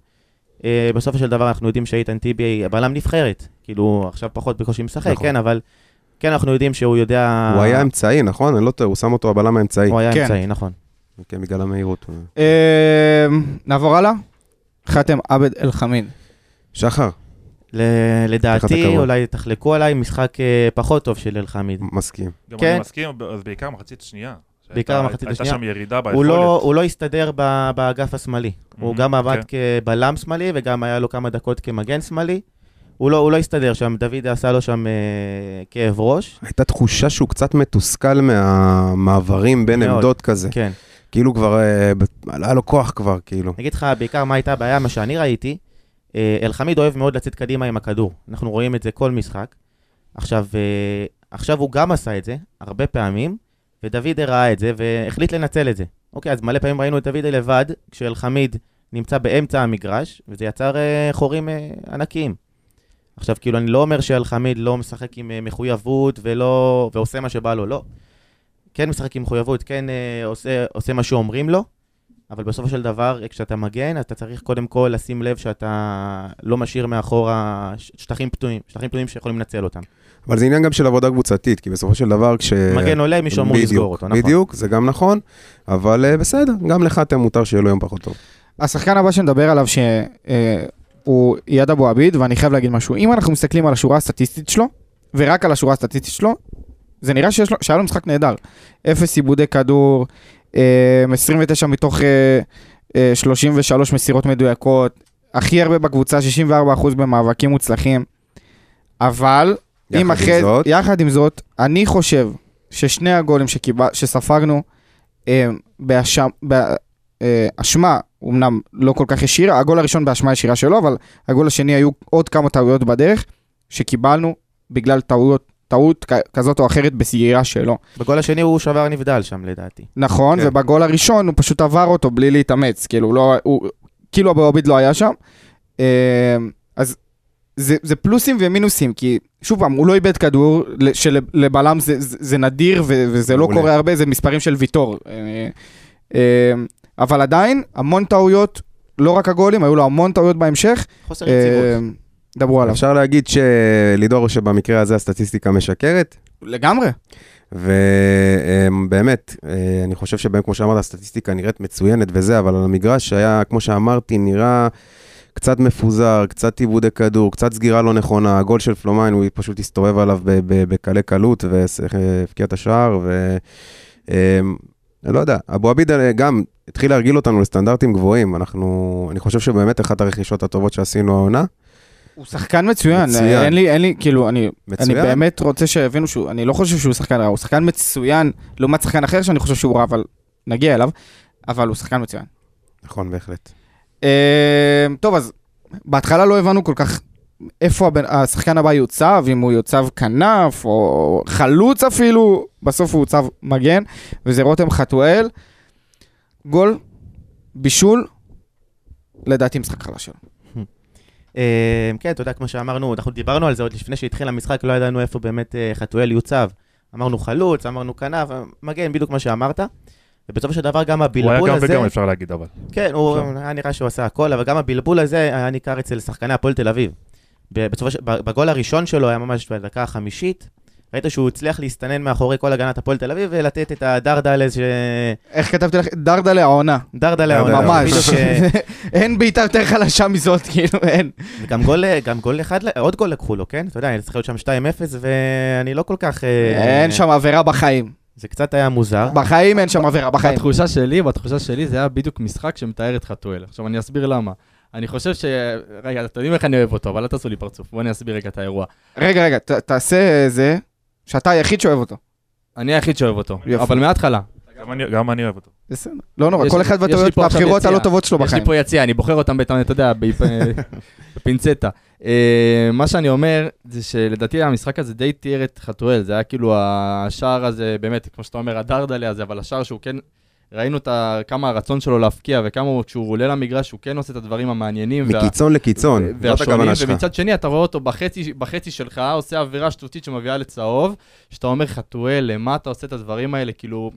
אה, בסופו של דבר אנחנו יודעים שאיתן טיבי בלם נבחרת, כאילו עכשיו פחות בקושי משחק, נכון. כן, אבל כן אנחנו יודעים שהוא יודע... הוא היה אמצעי, נכון? אני לא טועה, הוא שם אותו הבלם האמצעי. הוא היה כן. אמצעי, נכון. כן, בגלל המהירות. אה, נעבור הלאה. חתם עבד אל חמיד. שחר, ל- לדעתי. אולי תחלקו עליי משחק אה, פחות טוב של אלחמיד. מסכים. גם כן. אני מסכים, אז בעיקר מחצית שנייה. בעיקר שהייתה- מחצית הייתה השנייה. שם ירידה הוא לא, ביכולת. הוא לא הסתדר ב- באגף השמאלי. הוא Mhm, גם עבד כן. כבלם שמאלי וגם היה לו כמה דקות כמגן שמאלי. הוא לא, הוא לא הסתדר שם, דוד עשה לו שם אה, כאב ראש. הייתה תחושה שהוא קצת מתוסכל מהמעברים בין מאוד. עמדות כזה. כן. כאילו כבר, אה, היה לו כוח כבר, כאילו. אני אגיד לך בעיקר מה הייתה הבעיה, מה שאני ראיתי, אה, אלחמיד אוהב מאוד לצאת קדימה עם הכדור. אנחנו רואים את זה כל משחק. עכשיו, אה, עכשיו הוא גם עשה את זה, הרבה פעמים, ודוד ראה את זה והחליט לנצל את זה. אוקיי, אז מלא פעמים ראינו את דוד לבד, כשאלחמיד נמצא באמצע המגרש, וזה יצר אה, חורים אה, ענקיים. עכשיו, כאילו, אני לא אומר שאלחמיד לא משחק עם אה, מחויבות ולא, ועושה מה שבא לו, לא. כן משחק עם מחויבות, כן עושה, עושה מה שאומרים לו, אבל בסופו של דבר, כשאתה מגן, אתה צריך קודם כל לשים לב שאתה לא משאיר מאחורה שטחים פתויים, שטחים פתויים שיכולים לנצל אותם. אבל זה עניין גם של עבודה קבוצתית, כי בסופו של דבר כש... מגן עולה, מישהו אמור לסגור אותו, נכון? בדיוק, זה גם נכון, אבל אה, בסדר, גם לך אתם מותר שיהיה לו יום פחות טוב. השחקן הבא שנדבר עליו שהוא איאד אבו עביד, ואני חייב להגיד משהו, אם אנחנו מסתכלים על השורה הסטטיסטית שלו, ורק על השורה הסטטיסטית שלו, זה נראה שיש לו, שהיה לו משחק נהדר. אפס עיבודי כדור, אה, 29 מתוך אה, אה, 33 מסירות מדויקות, הכי הרבה בקבוצה, 64% במאבקים מוצלחים, אבל, יחד עם אחרי, זאת- יחד עם זאת, אני חושב ששני הגולים שקיבל, שספגנו, אה, באשם, באשמה, אמנם לא כל כך ישירה, הגול הראשון באשמה ישירה שלו, אבל הגול השני היו עוד כמה טעויות בדרך, שקיבלנו בגלל טעויות, טעות כזאת או אחרת בסגירה שלו. בגול השני הוא שבר נבדל שם, לדעתי. נכון, כן. ובגול הראשון הוא פשוט עבר אותו בלי להתאמץ, כאילו, לא, הוא, כאילו עביד לא היה שם. אה, אז זה, זה פלוסים ומינוסים, כי שוב פעם, הוא לא איבד כדור, שלבלם זה, זה, זה נדיר ו, וזה לא. קורה הרבה, זה מספרים של ויטור. אה, אה, אבל עדיין, המון טעויות, לא רק הגולים, היו לו המון טעויות בהמשך. חוסר אה, יציבות. דברו עליו. אפשר להגיד שלידור שבמקרה הזה הסטטיסטיקה משקרת, לגמרי. ובאמת, אה, אני חושב שבאמת, כמו שאמרת, הסטטיסטיקה נראית מצוינת וזה, אבל על המגרש היה, כמו שאמרתי, נראה קצת מפוזר, קצת עיבודי כדור, קצת סגירה לא נכונה. הגול של פלומיין, הוא פשוט הסתובב עליו בקלי קלות והבקיע את השער, ו... אה, אני לא יודע, אבו עביד אה, גם התחיל להרגיל אותנו לסטנדרטים גבוהים. אנחנו, אני חושב שבאמת אחת הרכישות הטובות שעשינו העונה. הוא שחקן מצוין, מצוין. אין לי, אין לי, כאילו, אני, מצוין. אני באמת רוצה שיבינו שהוא, אני לא חושב שהוא שחקן רע, הוא שחקן מצוין, לעומת שחקן אחר שאני חושב שהוא רע, אבל נגיע אליו, אבל הוא שחקן מצוין. נכון, בהחלט. אה, טוב, אז בהתחלה לא הבנו כל כך איפה הבן, השחקן הבא יוצב, אם הוא יוצב כנף, או חלוץ אפילו, בסוף הוא יוצב מגן, וזה רותם חתואל. גול, בישול, לדעתי משחק חלש שלו. אה, כן, אתה יודע, כמו שאמרנו, אנחנו דיברנו על זה עוד לפני שהתחיל המשחק, לא ידענו איפה באמת אה, חתואל יוצב. אמרנו חלוץ, אמרנו כנף, אה, מגן, בדיוק מה שאמרת. ובסופו של דבר גם הוא היה הבלבול גם הזה... וגם אפשר להגיד, אבל. כן, הוא. היה נראה שהוא עשה הכל, אבל גם הבלבול הזה היה ניכר אצל שחקני הפועל תל אביב. ב- בסופו של- ב- בגול הראשון שלו היה ממש בדקה החמישית. ראית שהוא הצליח להסתנן מאחורי כל הגנת הפועל תל אביב ולתת את הדרדלס ש... איך כתבתי לך? דרדלה העונה. דרדלה העונה. ממש. אה, <laughs> אין בעיטה יותר חלשה מזאת, <laughs> כאילו, אין. וגם גול, גם גול אחד, עוד גול לקחו לו, כן? אתה יודע, צריך להיות שם 2-0, ואני לא כל כך... אה, אין שם עבירה בחיים. זה קצת היה מוזר. בחיים אין שם עבירה, בחיים. בתחושה שלי, בתחושה שלי זה היה בדיוק משחק שמתאר את חתואל. עכשיו אני אסביר למה. אני חושב ש... רגע, אתם יודעים איך אני אוהב אותו, אבל אל תעשו לי פרצוף. בואו אני אסביר רגע את האירוע. רגע, רגע, ת- תעשה זה, שאתה היחיד שאוהב אותו. אני היחיד שאוהב אותו, יופי. אבל מההתחלה. גם אני- גם אני אוהב אותו. בסדר. לא נורא, יש כל אחד יש והבחירות. הלא טובות שלו יש בחיים. לי פה יציאה, אני בוחר אותם, בת- אתה יודע, בפ- <laughs> בפינצטה. אה, מה שאני אומר, זה שלדעתי המשחק הזה די תיאר את חתואל, זה היה כאילו השער הזה, באמת, כמו שאתה אומר, הדרדלה הזה, אבל השער שהוא כן, ראינו את ה- כמה הרצון שלו להפקיע, וכמה הוא- כשהוא עולה למגרש, הוא כן עושה את הדברים המעניינים. וה- מקיצון לקיצון, זאת והשונים, הכוונה שלך. ומצד שני אתה רואה אותו בחצי, בחצי שלך, עושה עבירה שטותית שמביאה לצהוב, שאתה אומר חתואל, למה אתה עושה את הדברים האלה, כאילו...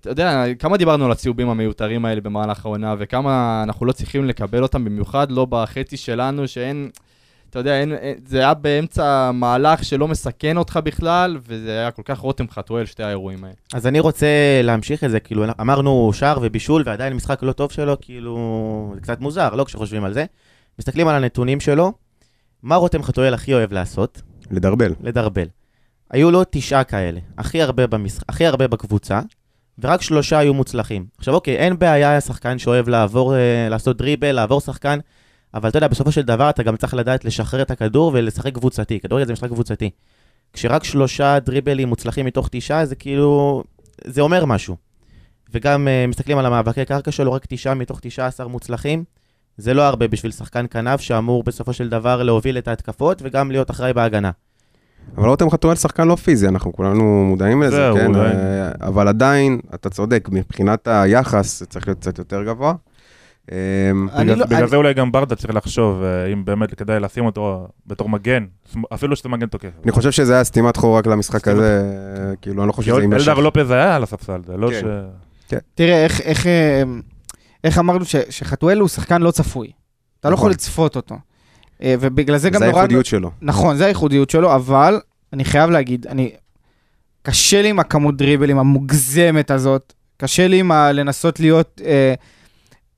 אתה יודע, כמה דיברנו על הצהובים המיותרים האלה במהלך העונה, וכמה אנחנו לא צריכים לקבל אותם, במיוחד לא בחצי שלנו, שאין, אתה יודע, אין, אין, זה היה באמצע מהלך שלא מסכן אותך בכלל, וזה היה כל כך רותם חתואל, שתי האירועים האלה. אז אני רוצה להמשיך את זה, כאילו, אמרנו שער ובישול, ועדיין משחק לא טוב שלו, כאילו, זה קצת מוזר, לא כשחושבים על זה. מסתכלים על הנתונים שלו, מה רותם חתואל הכי אוהב לעשות? לדרבל. לדרבל. היו לו תשעה כאלה, הכי הרבה, במשח... הכי הרבה בקבוצה, ורק שלושה היו מוצלחים. עכשיו אוקיי, אין בעיה, שחקן שאוהב לעבור, אה, לעשות דריבל, לעבור שחקן, אבל אתה יודע, בסופו של דבר אתה גם צריך לדעת לשחרר את הכדור ולשחק קבוצתי. כדורגל זה משחק קבוצתי. כשרק שלושה דריבלים מוצלחים מתוך תשעה, זה כאילו, זה אומר משהו. וגם אה, מסתכלים על המאבקי קרקע שלו, רק תשעה מתוך תשעה עשר מוצלחים. זה לא הרבה בשביל שחקן כנף שאמור בסופו של דבר להוביל את ההתקפות וגם להיות אחראי בהגנה. אבל רותם חתואל שחקן לא פיזי, אנחנו כולנו מודעים לזה, זהו, כן? אולי. אה, אבל עדיין, אתה צודק, מבחינת היחס זה צריך להיות קצת יותר גבוה. אני בגלל לא- בגלל אני- זה אולי גם ברדה צריך לחשוב אה, אם באמת כדאי לשים אותו בתור מגן, אפילו שזה מגן תוקף. אני חושב שזה היה סתימת חור רק למשחק סתימת הזה, אה, כאילו, אני לא חושב שזה יימשך. אלדר לופז היה על הספסל, זה לא כן. ש... תראה, איך, איך, אה, איך אמרנו ש- שחתואל הוא שחקן לא צפוי. אתה לא נכון. יכול לצפות אותו. אה, ובגלל זה גם זה נורא... הייחודיות שלו. נכון, זה הייחודיות שלו, אבל אני חייב להגיד, אני... קשה לי עם הכמות דריבלים המוגזמת הזאת, קשה לי עם ה... לנסות להיות... אה,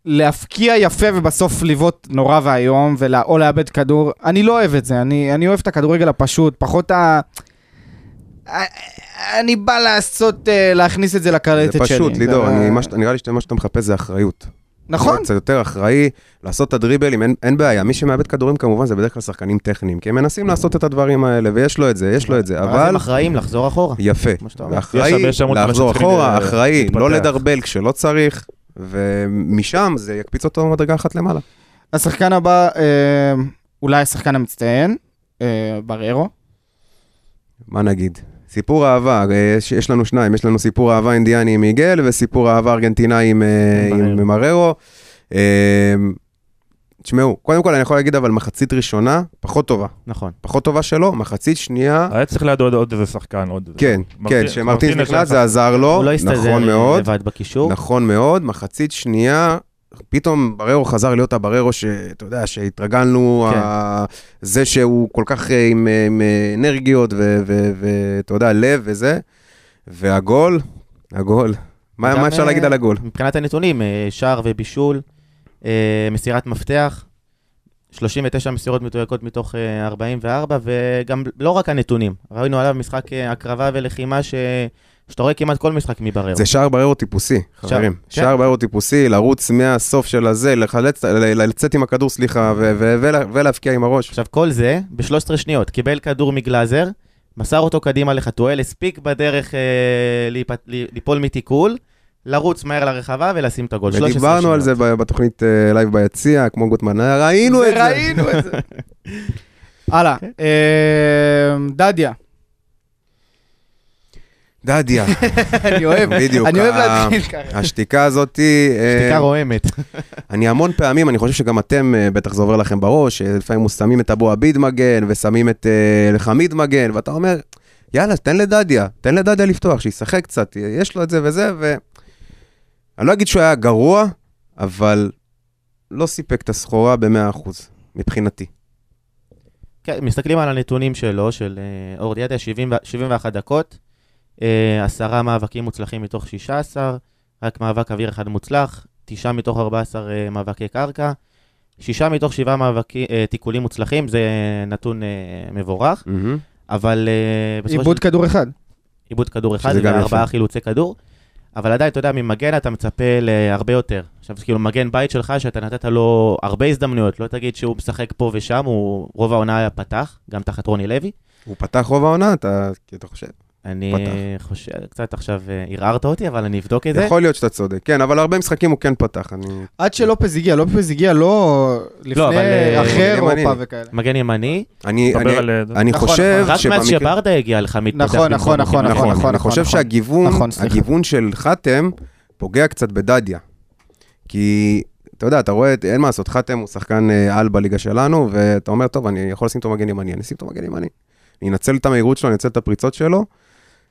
להפקיע יפה ובסוף לבעוט נורא ואיום, ולה... או לאבד כדור. אני לא אוהב את זה, אני, אני אוהב את הכדורגל הפשוט, פחות ה... אה, אני בא לעשות, אה, להכניס את זה לקלטת זה שלי. פשוט, לידור, זה- מה שאתה- נראה לי שמה שאתה מחפש זה אחריות. נכון, קצת יותר אחראי, לעשות את הדריבלים, אין, אין בעיה. מי שמאבד כדורים כמובן זה בדרך כלל שחקנים טכניים, כי הם מנסים לעשות את הדברים האלה, ויש לו את זה, יש לו את זה, אבל הם אחראים לחזור אחורה. יפה. אפשרות לחזור אחורה, אחראי. לא לדרבל כשלא צריך, ומשם זה יקפיץ אותו מדרגה אחת למעלה. השחקן הבא, אה, אולי השחקן המצטיין, אה, בררו. מה נגיד? סיפור אהבה, אה, יש, יש לנו שניים, יש לנו סיפור אהבה אינדיאני עם מיגל, וסיפור אהבה ארגנטינאי עם, אה, עם מררו. אה, תשמעו, קודם כל אני יכול להגיד, אבל מחצית ראשונה, פחות טובה. נכון. פחות טובה שלו, מחצית שנייה, היה צריך ליד עוד- איזה שחקן, עוד... איזה- כן, כן, כשמרטינס מרטינס נכנס זה עזר לו, הוא לא הסתדר נכון מאוד, לבד בקישור. נכון מאוד, מחצית שנייה, פתאום בררו חזר להיות הבררו שאתה יודע, שהתרגלנו, כן. ה... זה שהוא כל כך אה, עם, אה, עם אה, אנרגיות ואתה יודע, לב וזה, והגול, הגול, מה, מה אפשר להגיד על הגול? מבחינת הנתונים, שער ובישול, מסירת מפתח, 39 מסירות מדויקות מתוך אה, 44, וגם לא רק הנתונים, ראינו עליו משחק הקרבה ולחימה ש... שאתה רואה כמעט כל משחק מבררו. זה שער בררו טיפוסי, חברים. כן. שער בררו טיפוסי, לרוץ מהסוף של הזה, לחלץ, ל- לצאת עם הכדור, סליחה, ו- ו- ולה- ולהבקיע עם הראש. עכשיו, כל זה ב-13 שניות. קיבל כדור מגלאזר, מסר אותו קדימה לחתואל, הספיק בדרך אה, להיפ... ליפול מתיקול, לרוץ מהר לרחבה ולשים את הגול. 13 ודיברנו על זה בתוכנית אה, live ביציע, כמו גוטמן, אה, ראינו את זה. ראינו את זה. <laughs> הלאה, אה, דדיה. דדיה, <laughs> אני אוהב, בדיוק. אני אוהב להתחיל ככה. השתיקה הזאתי, אה, שתיקה רועמת. <laughs> אני המון פעמים, אני חושב שגם אתם, אה, בטח זה עובר לכם בראש, אה, לפעמים שמים את אבו עביד מגן, ושמים את אה, חמיד מגן, ואתה אומר, יאללה, תן לדדיה, תן לדדיה לפתוח, שישחק קצת, יש לו את זה וזה, ו... אני לא אגיד שהוא היה גרוע, אבל לא סיפק את הסחורה ב-100%, מבחינתי. כן, מסתכלים על הנתונים שלו, של אור דיאטה, 70 ו- 71 דקות, עשרה מאבקים מוצלחים מתוך 16, רק מאבק אוויר אחד מוצלח, תשעה מתוך 14 אה, מאבקי קרקע, שישה מתוך שבעה מאבקי, אה, תיקולים מוצלחים, זה נתון אה, מבורך, אבל אה, בסופו איבוד של- כדור אחד. עיבוד כדור אחד וארבעה יפה. חילוצי כדור. אבל עדיין, אתה יודע, ממגן אתה מצפה להרבה יותר. עכשיו, זה כאילו מגן בית שלך, שאתה נתת לו הרבה הזדמנויות, לא תגיד שהוא משחק פה ושם, הוא רוב העונה היה פתח, גם תחת רוני לוי. הוא פתח רוב העונה, אתה אתה חושב? אני פתח. חושב, קצת עכשיו אה, ערערת אותי, אבל אני אבדוק את זה. יכול להיות שאתה צודק, כן, אבל הרבה משחקים הוא כן פתח, אני... עד שלופז הגיע, לופז הגיע לא לפני, אבל, אה, אחרי. אירופה וכאלה. מגן ימני, אני, אני, על... אני נכון, חושב רק מאז שבמקרה... שברדה הגיע לך מתפתח. נכון, נכון, נכון. נכון, נכון, נכון, אני חושב נכון. שהגיוון, נכון. הגיוון של חתם פוגע קצת בדדיה. כי, אתה יודע, אתה רואה, אין מה לעשות, חתם הוא שחקן אה, על בליגה שלנו, ואתה אומר, טוב, אני יכול לשים אותו מגן ימני, אני אשים אותו מגן ימני. אני אנצל את המהירות שלו, אני אנצל את הפריצות שלו,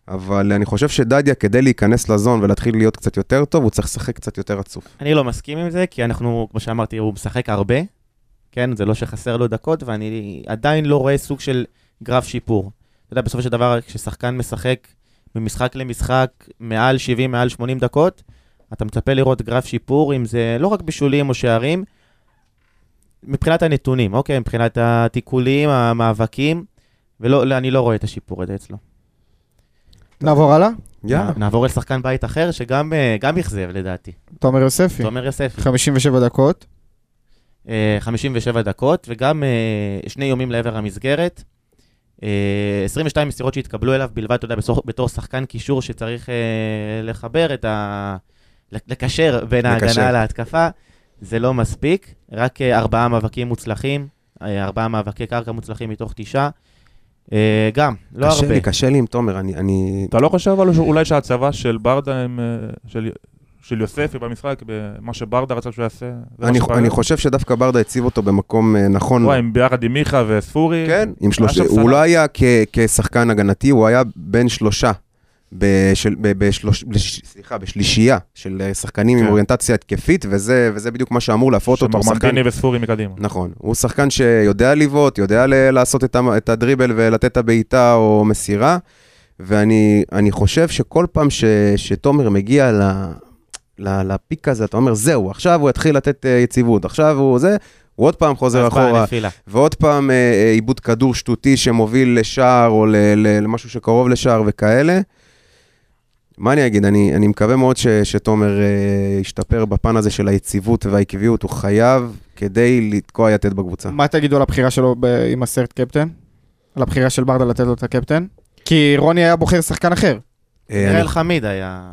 אבל אני חושב שדדיה, כדי להיכנס לזון ולהתחיל להיות קצת יותר טוב, הוא צריך לשחק קצת יותר רצוף. אני לא מסכים עם זה, כי אנחנו, כמו שאמרתי, הוא משחק הרבה, כן? זה לא שחסר לו דקות, ואני עדיין לא רואה סוג של גרף שיפור. אתה יודע, בסופו של דבר, כששחקן משחק ממשחק למשחק מעל 70, מעל 80 דקות, אתה מצפה לראות גרף שיפור, אם זה לא רק בישולים או שערים, מבחינת הנתונים, אוקיי? מבחינת התיקולים, המאבקים, ולא, לא, אני לא רואה את השיפור הזה אצלו. נעבור הלאה? יאללה. נעבור אל שחקן בית אחר, שגם אה, גם אכזב לדעתי. תומר יוספי, תומר יוספי. 57 דקות. אה, 57 דקות, וגם אה, שני איומים לעבר המסגרת. אה, 22 מסירות שהתקבלו אליו בלבד, אתה יודע, בתור שחקן קישור שצריך אה, לחבר את ה... לקשר בין לקשר. ההגנה להתקפה, זה לא מספיק. רק אה, ארבעה מאבקים מוצלחים, אה, ארבעה מאבקי קרקע מוצלחים מתוך תשעה. אה, גם, לא קשה הרבה. לי, קשה לי עם תומר, אני... אני... אתה לא חושב אבל אולי שההצבה של ברדה, הם, אה, של, של יוספי במשחק, במה שברדה רצה שהוא יעשה? אני, אני? חושב שדווקא ברדה הציב אותו במקום אה, נכון. וואי, ביחד עם מיכה וספורי. כן, עם שלושה, הוא. לא היה כ, כשחקן הגנתי, הוא היה בין שלושה. בשל, ב, בשלוש, בש, סליחה, בשלישייה של אה, שחקנים עם כן. אוריינטציה התקפית, וזה, וזה בדיוק מה שאמור להפרות אותו. שמרמנטיני וספורי מקדימה. נכון, הוא שחקן שיודע לבעוט, יודע ל- לעשות את, המ- את הדריבל ולתת את הבעיטה או מסירה, ואני אני חושב שכל פעם ש, שתומר מגיע ל, ל, לפיק הזה, אתה אומר, זהו, עכשיו הוא יתחיל לתת אה, יציבות, עכשיו הוא זה, הוא עוד פעם חוזר אחורה. ועוד פעם אה, אה, עיבוד כדור שטותי שמוביל לשער או ל, ל, למשהו שקרוב לשער וכאלה. מה אני אגיד, אני, אני מקווה מאוד ש, שתומר אה, ישתפר בפן הזה של היציבות והעקביות, הוא חייב כדי לתקוע יתד בקבוצה. מה תגידו על הבחירה שלו ב- עם הסרט קפטן? על הבחירה של ברדה לתת לו את הקפטן? כי רוני היה בוחר שחקן אחר. אה, אני- אלחמיד היה.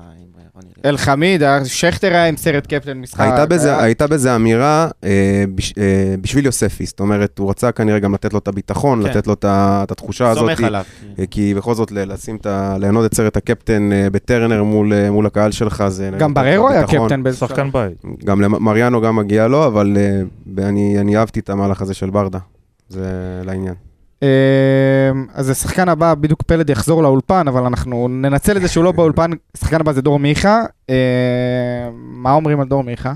אלחמיד, היה- שכטר היה עם סרט קפטן משחק. הייתה בזה, היה- הייתה בזה אמירה אה, בש, אה, בשביל יוספי, זאת אומרת, הוא רצה כנראה גם לתת לו את הביטחון, כן. לתת לו את התחושה הזאת. סומך עליו. אה, כי בכל זאת, ל- לשים את ה... ליהנות את סרט הקפטן אה, בטרנר מול, אה, מול הקהל שלך, זה... גם בררו היה. קפטן באיזה שחקן בית. גם למריאנו גם מגיע לו, אבל אה, אני, אני אהבתי את המהלך הזה של ברדה. זה לעניין. אמ, אז השחקן הבא, בדיוק פלד יחזור לאולפן, אבל אנחנו ננצל את זה שהוא לא באולפן. השחקן הבא זה דור מיכה. אמ, מה אומרים על דור מיכה?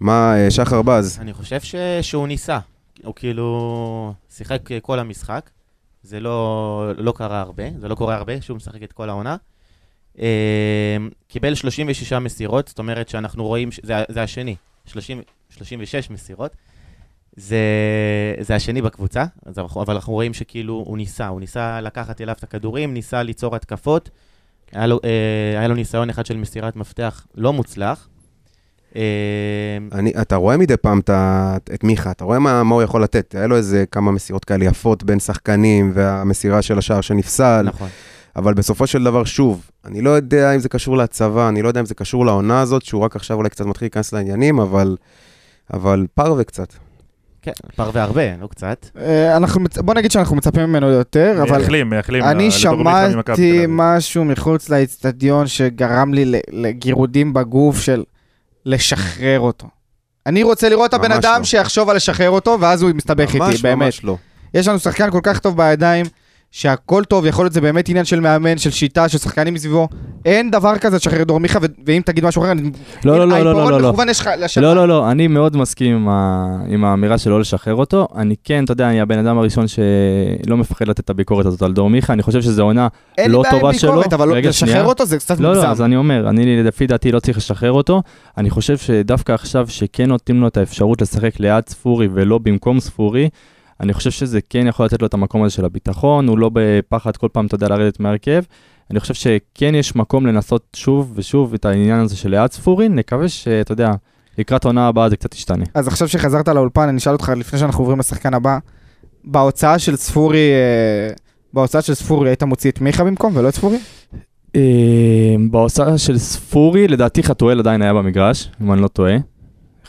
מה, אה, שחר בז? אני חושב ש... שהוא ניסה. הוא כאילו שיחק כל המשחק. זה לא, לא קרה הרבה, זה לא קורה הרבה שהוא משחק את כל העונה. אה, קיבל 36 מסירות, זאת אומרת שאנחנו רואים, ש... זה, זה השני, 30, 36 מסירות. זה, זה השני בקבוצה, אנחנו, אבל אנחנו רואים שכאילו הוא ניסה, הוא ניסה לקחת אליו את הכדורים, ניסה ליצור התקפות. היה לו, אה, היה לו ניסיון אחד של מסירת מפתח לא מוצלח. אה, אני, אתה רואה מדי פעם את, את מיכה, אתה רואה מה, מה הוא יכול לתת. היה לו איזה כמה מסירות כאלה יפות בין שחקנים, והמסירה של השער שנפסל. נכון. אבל בסופו של דבר, שוב, אני לא יודע אם זה קשור להצבה, אני לא יודע אם זה קשור לעונה הזאת, שהוא רק עכשיו אולי קצת מתחיל להיכנס לעניינים, אבל, אבל פרווה קצת. כן, פרווה הרבה, לא קצת. אה, אנחנו, בוא נגיד שאנחנו מצפים ממנו יותר, אבל מייחלים, מייחלים. אני שמעתי. משהו מחוץ לאצטדיון שגרם לי לגירודים בגוף של לשחרר אותו. אני רוצה לראות את הבן אדם לא. שיחשוב על לשחרר אותו, ואז הוא מסתבך איתי, ממש באמת. ממש לא. יש לנו שחקן כל כך טוב בידיים, שהכל טוב, יכול להיות זה באמת עניין של מאמן, של שיטה, של שחקנים מסביבו. אין דבר כזה לשחרר דור מיכה, ואם תגיד משהו אחר, אני... לא, לא, לא, לא, לא, לא. לך לשנה. לא, לא, לא, אני מאוד מסכים עם, ה... עם האמירה של לא לשחרר אותו. אני כן, אתה יודע, אני הבן אדם הראשון שלא מפחד לתת את הביקורת הזאת על דור מיכה. אני חושב שזו עונה אין לי לא בעיה עם טובה שלו. ביקורת, אבל לא- לשחרר. אותו זה קצת לא, מוגזם. לא, אז אני אומר, אני לפי דעתי לא צריך לשחרר אותו. אני חושב שדווקא עכשיו שכן נותנים לו את האפשרות לשחק ליד ספורי ולא במקום ספורי, אני חושב שזה כן יכול לתת לו את המקום הזה של הביטחון, הוא לא בפחד כל פעם, אתה יודע, לרדת מהרכב. אני חושב שכן יש מקום לנסות שוב ושוב את העניין הזה של ליד ספורי, נקווה שאתה יודע, לקראת העונה הבאה זה קצת ישתנה. אז עכשיו שחזרת לאולפן, אני אשאל אותך, לפני שאנחנו עוברים לשחקן הבא, בהוצאה של ספורי, אה, בהוצאה של ספורי היית מוציא את מיכה במקום ולא את ספורי? אה, בהוצאה של ספורי, לדעתי חתואל עדיין היה במגרש, אם אני לא טועה.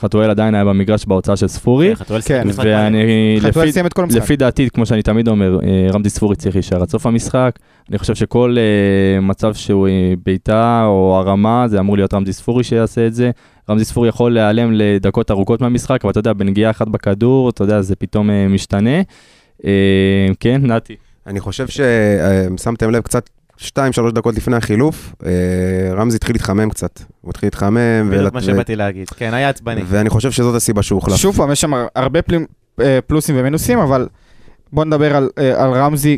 חתואל עדיין היה במגרש בהוצאה של ספורי. כן. ואני, חתואל לפי, סיים את כל המשחק. לפי דעתי, כמו שאני תמיד אומר, אה, רמזי ספורי צריך להישאר עד סוף המשחק. אני חושב שכל אה, מצב שהוא אה, בעיטה או הרמה, זה אמור להיות רמזי ספורי שיעשה את זה. רמזי ספורי יכול להיעלם לדקות ארוכות מהמשחק, אבל אתה יודע, בנגיעה אחת בכדור, אתה יודע, זה פתאום אה, משתנה. אה, כן, נתי. אני חושב ששמתם לב קצת, שתיים, שלוש דקות לפני החילוף, אה, רמזי התחיל להתחמם קצת. הוא התחיל להתחמם, בדיוק ולת- מה שבאתי להגיד. כן, היה עצבני. ואני חושב שזאת הסיבה שהוא הוחלף. שוב פעם, יש שם הרבה אה, פלוסים ומינוסים, אבל בוא נדבר על, אה, על רמזי,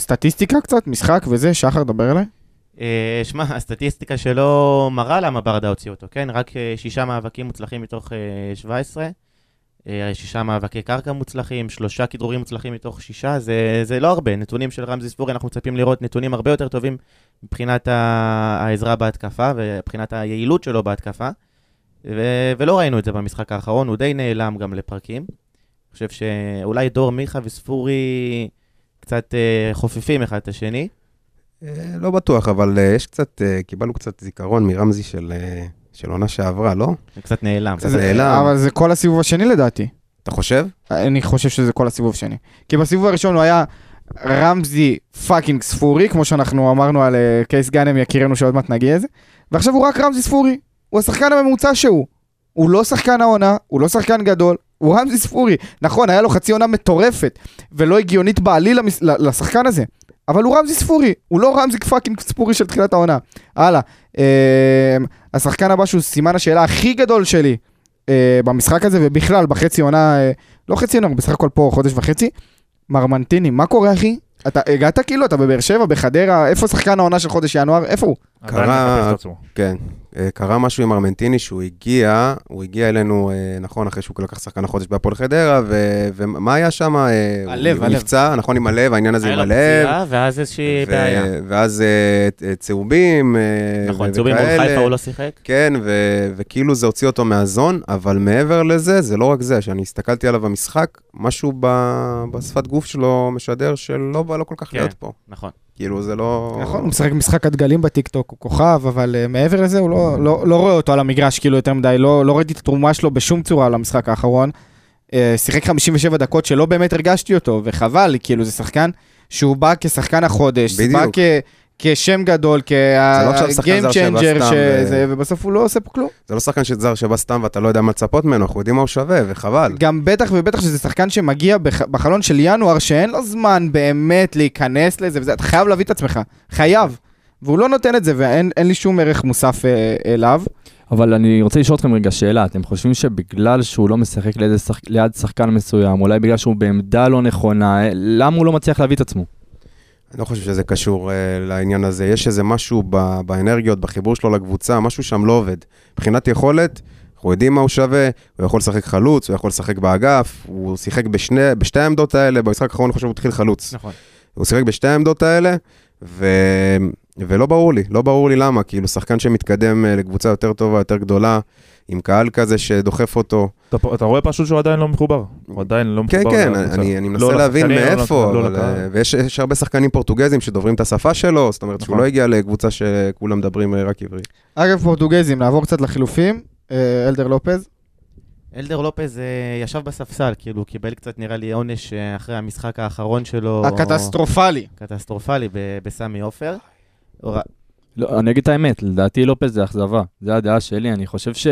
סטטיסטיקה קצת, משחק וזה, שחר, דבר אליי. שמע, הסטטיסטיקה שלו מראה למה ברדה הוציא אותו, כן? רק שישה מאבקים מוצלחים מתוך אה, 17, אה, שישה מאבקי קרקע מוצלחים, שלושה כדרורים מוצלחים מתוך שישה, זה, זה לא הרבה. נתונים של רמזי ספורי, אנחנו מצפים לראות נתונים הרבה יותר טובים מבחינת העזרה בהתקפה ומבחינת היעילות שלו בהתקפה, ו- ולא ראינו את זה במשחק האחרון, הוא די נעלם גם לפרקים. אני חושב שאולי דור מיכה וספורי קצת אה, חופפים אחד את השני. אה, לא בטוח, אבל אה, יש קצת, אה, קיבלנו קצת זיכרון מרמזי של אה, של עונה שעברה, לא? זה קצת נעלם. קצת זה- נעלם. אבל זה כל הסיבוב השני לדעתי. אתה חושב? אני חושב שזה כל הסיבוב השני. כי בסיבוב הראשון הוא היה רמזי fucking ספורי, כמו שאנחנו אמרנו על אה, קייס גאנם יקירנו שעוד מעט נגיע לזה, ועכשיו הוא רק רמזי ספורי. הוא השחקן הממוצע שהוא. הוא לא שחקן העונה, הוא לא שחקן גדול, הוא רמזי ספורי. נכון, היה לו חצי עונה מטורפת, ולא הגיונית בעליל לשחקן הזה. אבל הוא רמזי ספורי, הוא לא רמזי fucking ספורי של תחילת העונה. הלאה. אה, השחקן הבא שהוא סימן השאלה הכי גדול שלי אה, במשחק הזה, ובכלל בחצי עונה, אה, לא חצי עונה, הוא בסך הכל פה חודש וחצי, מרמנטיני, מה קורה אחי? אתה הגעת כאילו, אתה בבאר שבע, בחדרה, איפה שחקן העונה של חודש ינואר? איפה הוא? קרה-. כן. אה, קרה משהו עם ארמנטיני שהוא הגיע, הוא הגיע אלינו, אה, נכון, אחרי שהוא לקח שחקן החודש בהפועל חדרה, ו- ומה היה שם? אה, הלב, הוא הלב. נפצע, נכון, עם הלב, העניין הזה היה עם לו הלב. פציעה, ואז איזושהי ו- בעיה. ואז צהובים, נכון, צהובים מול. חיפה הוא לא שיחק. כן, ו- וכאילו זה הוציא אותו מהזון, אבל מעבר לזה, זה לא רק זה, שאני הסתכלתי עליו במשחק, משהו ב- בשפת גוף שלו משדר שלא בא לו כל כך כן. להיות פה. נכון. כאילו, זה לא... נכון, הוא משחק משחק הדגלים בטיקטוק, הוא כוכב, אבל uh, מעבר לזה הוא לא, לא, לא רואה אותו על המגרש כאילו יותר מדי, לא, לא ראיתי את התרומה שלו בשום צורה למשחק האחרון. Uh, שיחק 57 דקות שלא באמת הרגשתי אותו, וחבל, כאילו זה שחקן שהוא בא כשחקן החודש, זה בא בדיוק. כ, כשם גדול, לא כ-game changer, סתם שזה, ו- ובסוף הוא לא עושה פה כלום. זה לא שחקן של זר שבא סתם ואתה לא יודע מה לצפות ממנו, אנחנו יודעים מה הוא שווה, וחבל. גם בטח ובטח שזה שחקן שמגיע בח, בחלון של ינואר, שאין לו זמן באמת להיכנס לזה, וזה, אתה חייב להביא את עצמך, חייב. והוא לא נותן את זה, ואין אין לי שום ערך מוסף אה, אליו. אבל אני רוצה לשאול אתכם רגע שאלה, אתם חושבים שבגלל שהוא לא משחק ליד, שח... ליד שחקן מסוים, אולי בגלל שהוא בעמדה לא נכונה, אה, למה הוא לא מצליח להביא את עצמו? אני לא חושב שזה קשור uh, לעניין הזה. יש איזה משהו ב- באנרגיות, בחיבור שלו לקבוצה, משהו שם לא עובד. מבחינת יכולת, אנחנו יודעים מה הוא שווה, הוא יכול לשחק חלוץ, הוא יכול לשחק באגף, הוא שיחק בשני, בשתי העמדות האלה, במשחק האחרון אני חושב שהוא התחיל חלוץ. נכון. הוא שיחק בשתי העמדות האלה, ו... ולא ברור לי, לא ברור לי למה, כאילו שחקן שמתקדם אה, לקבוצה יותר טובה, יותר גדולה, עם קהל כזה שדוחף אותו. אתה פה- אתה רואה פשוט שהוא עדיין לא מחובר. הוא עדיין לא כן, מחובר. כן, לקבוצה. אני, אני מנסה לא להבין לא מאיפה, לא אבל. אה, ויש יש הרבה שחקנים פורטוגזים שדוברים את השפה שלו, זאת אומרת שהוא נכון. לא הגיע לקבוצה שכולם מדברים אה, רק עברית. אגב, פורטוגזים, נעבור קצת לחילופים. אה, אלדר לופז. אלדר לופז ישב בספסל, כאילו, הוא קיבל קצת, נראה לי, עונש אחרי המשחק האחרון שלו. הקטסטרופלי. קטסטרופלי ב- בסמי עופר. לא, אני אגיד את האמת, לדעתי לופז זה אכזבה, זה הדעה שלי, אני חושב ש...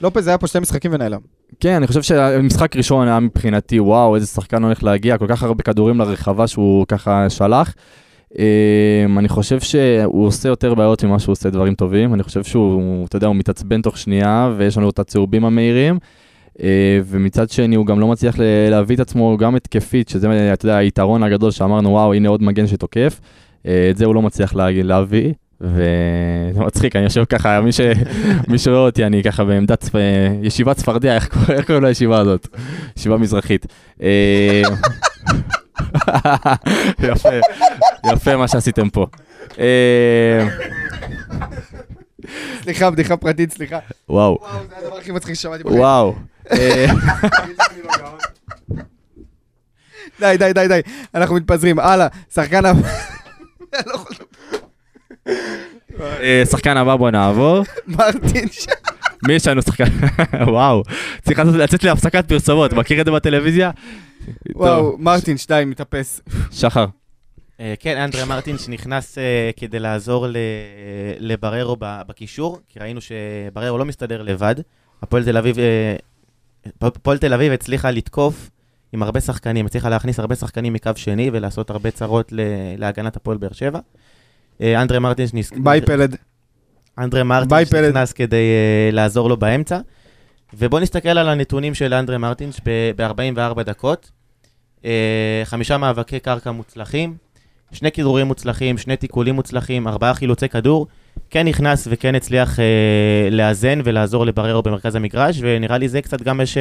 לופז היה פה שתי משחקים ונעלם. כן, אני חושב שהמשחק ראשון היה מבחינתי, וואו, איזה שחקן הולך להגיע, כל כך הרבה כדורים לרחבה שהוא ככה שלח. אמ, אני חושב שהוא עושה יותר בעיות ממה שהוא עושה דברים טובים, אני חושב שהוא, אתה יודע, הוא מתעצבן תוך שנייה, ויש לנו את הצהובים המהירים. אה, ומצד שני הוא גם לא מצליח להביא את עצמו גם התקפית, שזה, אתה יודע, היתרון הגדול שאמרנו, וואו, הנה עוד מגן שתוקף. אה, את זה הוא לא מצליח לה- להביא, וזה מצחיק, אני יושב ככה, מי, ש... <laughs> מי שרואה אותי, אני ככה בעמדת. ישיבת צפרדע, איך קורא- איך קוראים לישיבה הזאת? ישיבה מזרחית. אה, <laughs> יפה, יפה מה שעשיתם פה. אה, סליחה, בדיחה פרטית, סליחה. וואו, וואו, זה הדבר הכי מצחיק ששמעתי בחיים. וואו. אה, <laughs> די, די, די, די. אנחנו מתפזרים. הלאה, שחקן הבא. לא יכול- אה, שחקן הבא בוא נעבור. מרטין ש... מי יש לנו שחקן? <laughs> וואו, צריך לצאת להפסקת פרסומות, מכיר את זה בטלוויזיה? וואו, מרטין, שתיים, מתאפס. שחר. אה, כן, אנדרה מרטין שנכנס אה, כדי לעזור ל- לבררו ב- בקישור, כי ראינו שבררו לא מסתדר לבד. הפועל תל אביב, אה, הפועל תל אביב הצליחה לתקוף עם הרבה שחקנים, הצליחה להכניס הרבה שחקנים מקו שני ולעשות הרבה צרות ל- להגנת הפועל באר שבע. אה, אנדרה מרטין שנס- ביי פלד. אנדרה מרטין. שנכנס כדי uh, לעזור לו באמצע. ובואו נסתכל על הנתונים של אנדרה מרטינש ב-44 דקות. Uh, חמישה מאבקי קרקע מוצלחים, שני כדרורים מוצלחים, שני תיקולים מוצלחים, ארבעה חילוצי כדור. כן נכנס וכן הצליח uh, לאזן ולעזור לבררו במרכז המגרש, ונראה לי זה קצת גם מה ש...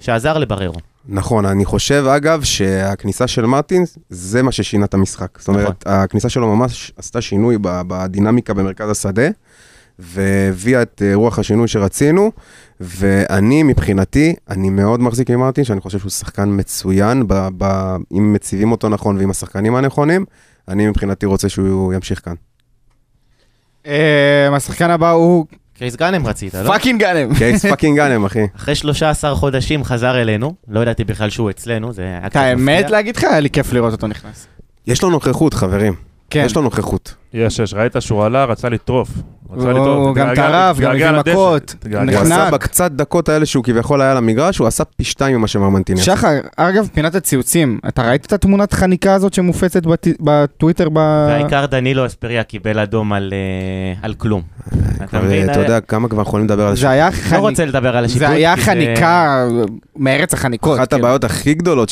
שעזר לבררו. נכון, אני חושב אגב שהכניסה של מרטינס זה מה ששינה את המשחק. זאת אומרת, הכניסה שלו ממש עשתה שינוי בדינמיקה במרכז השדה, והביאה את אה, רוח השינוי שרצינו, ואני מבחינתי, אני מאוד מחזיק ממרטינס, שאני חושב שהוא שחקן מצוין, ב- ב- אם מציבים אותו נכון ועם השחקנים הנכונים, אני מבחינתי רוצה שהוא ימשיך כאן. אה, השחקן הבא הוא קייס גאנם רצית, לא? פאקינג גאנם. קייס fucking גאנם, אחי. אחרי 13 חודשים חזר אלינו, לא ידעתי בכלל שהוא אצלנו, זה היה את האמת. להגיד לך, היה לי כיף לראות אותו נכנס. יש לו נוכחות, חברים. כן. יש לו נוכחות. יש, יש, ראית שהוא עלה, רצה לטרוף. הוא גם טרף, גם הביא מכות. התגעגע. הוא נחנק. עשה בקצת דקות האלה שהוא כביכול היה למגרש, הוא עשה פי שתיים ממה שמרמנטיני. שחר, אגב, פינת הציוצים, אתה ראית את התמונת חניקה הזאת שמופצת בט- בטוויטר? והעיקר דנילו אספריה קיבל אדום על, אה, על כלום. אתה מבין? אתה יודע כמה כבר יכולים לדבר על היה לא רוצה לדבר על השיפוט. זה היה חניקה מארץ החניקות. אחת כאילו. הבעיות הכי גדולות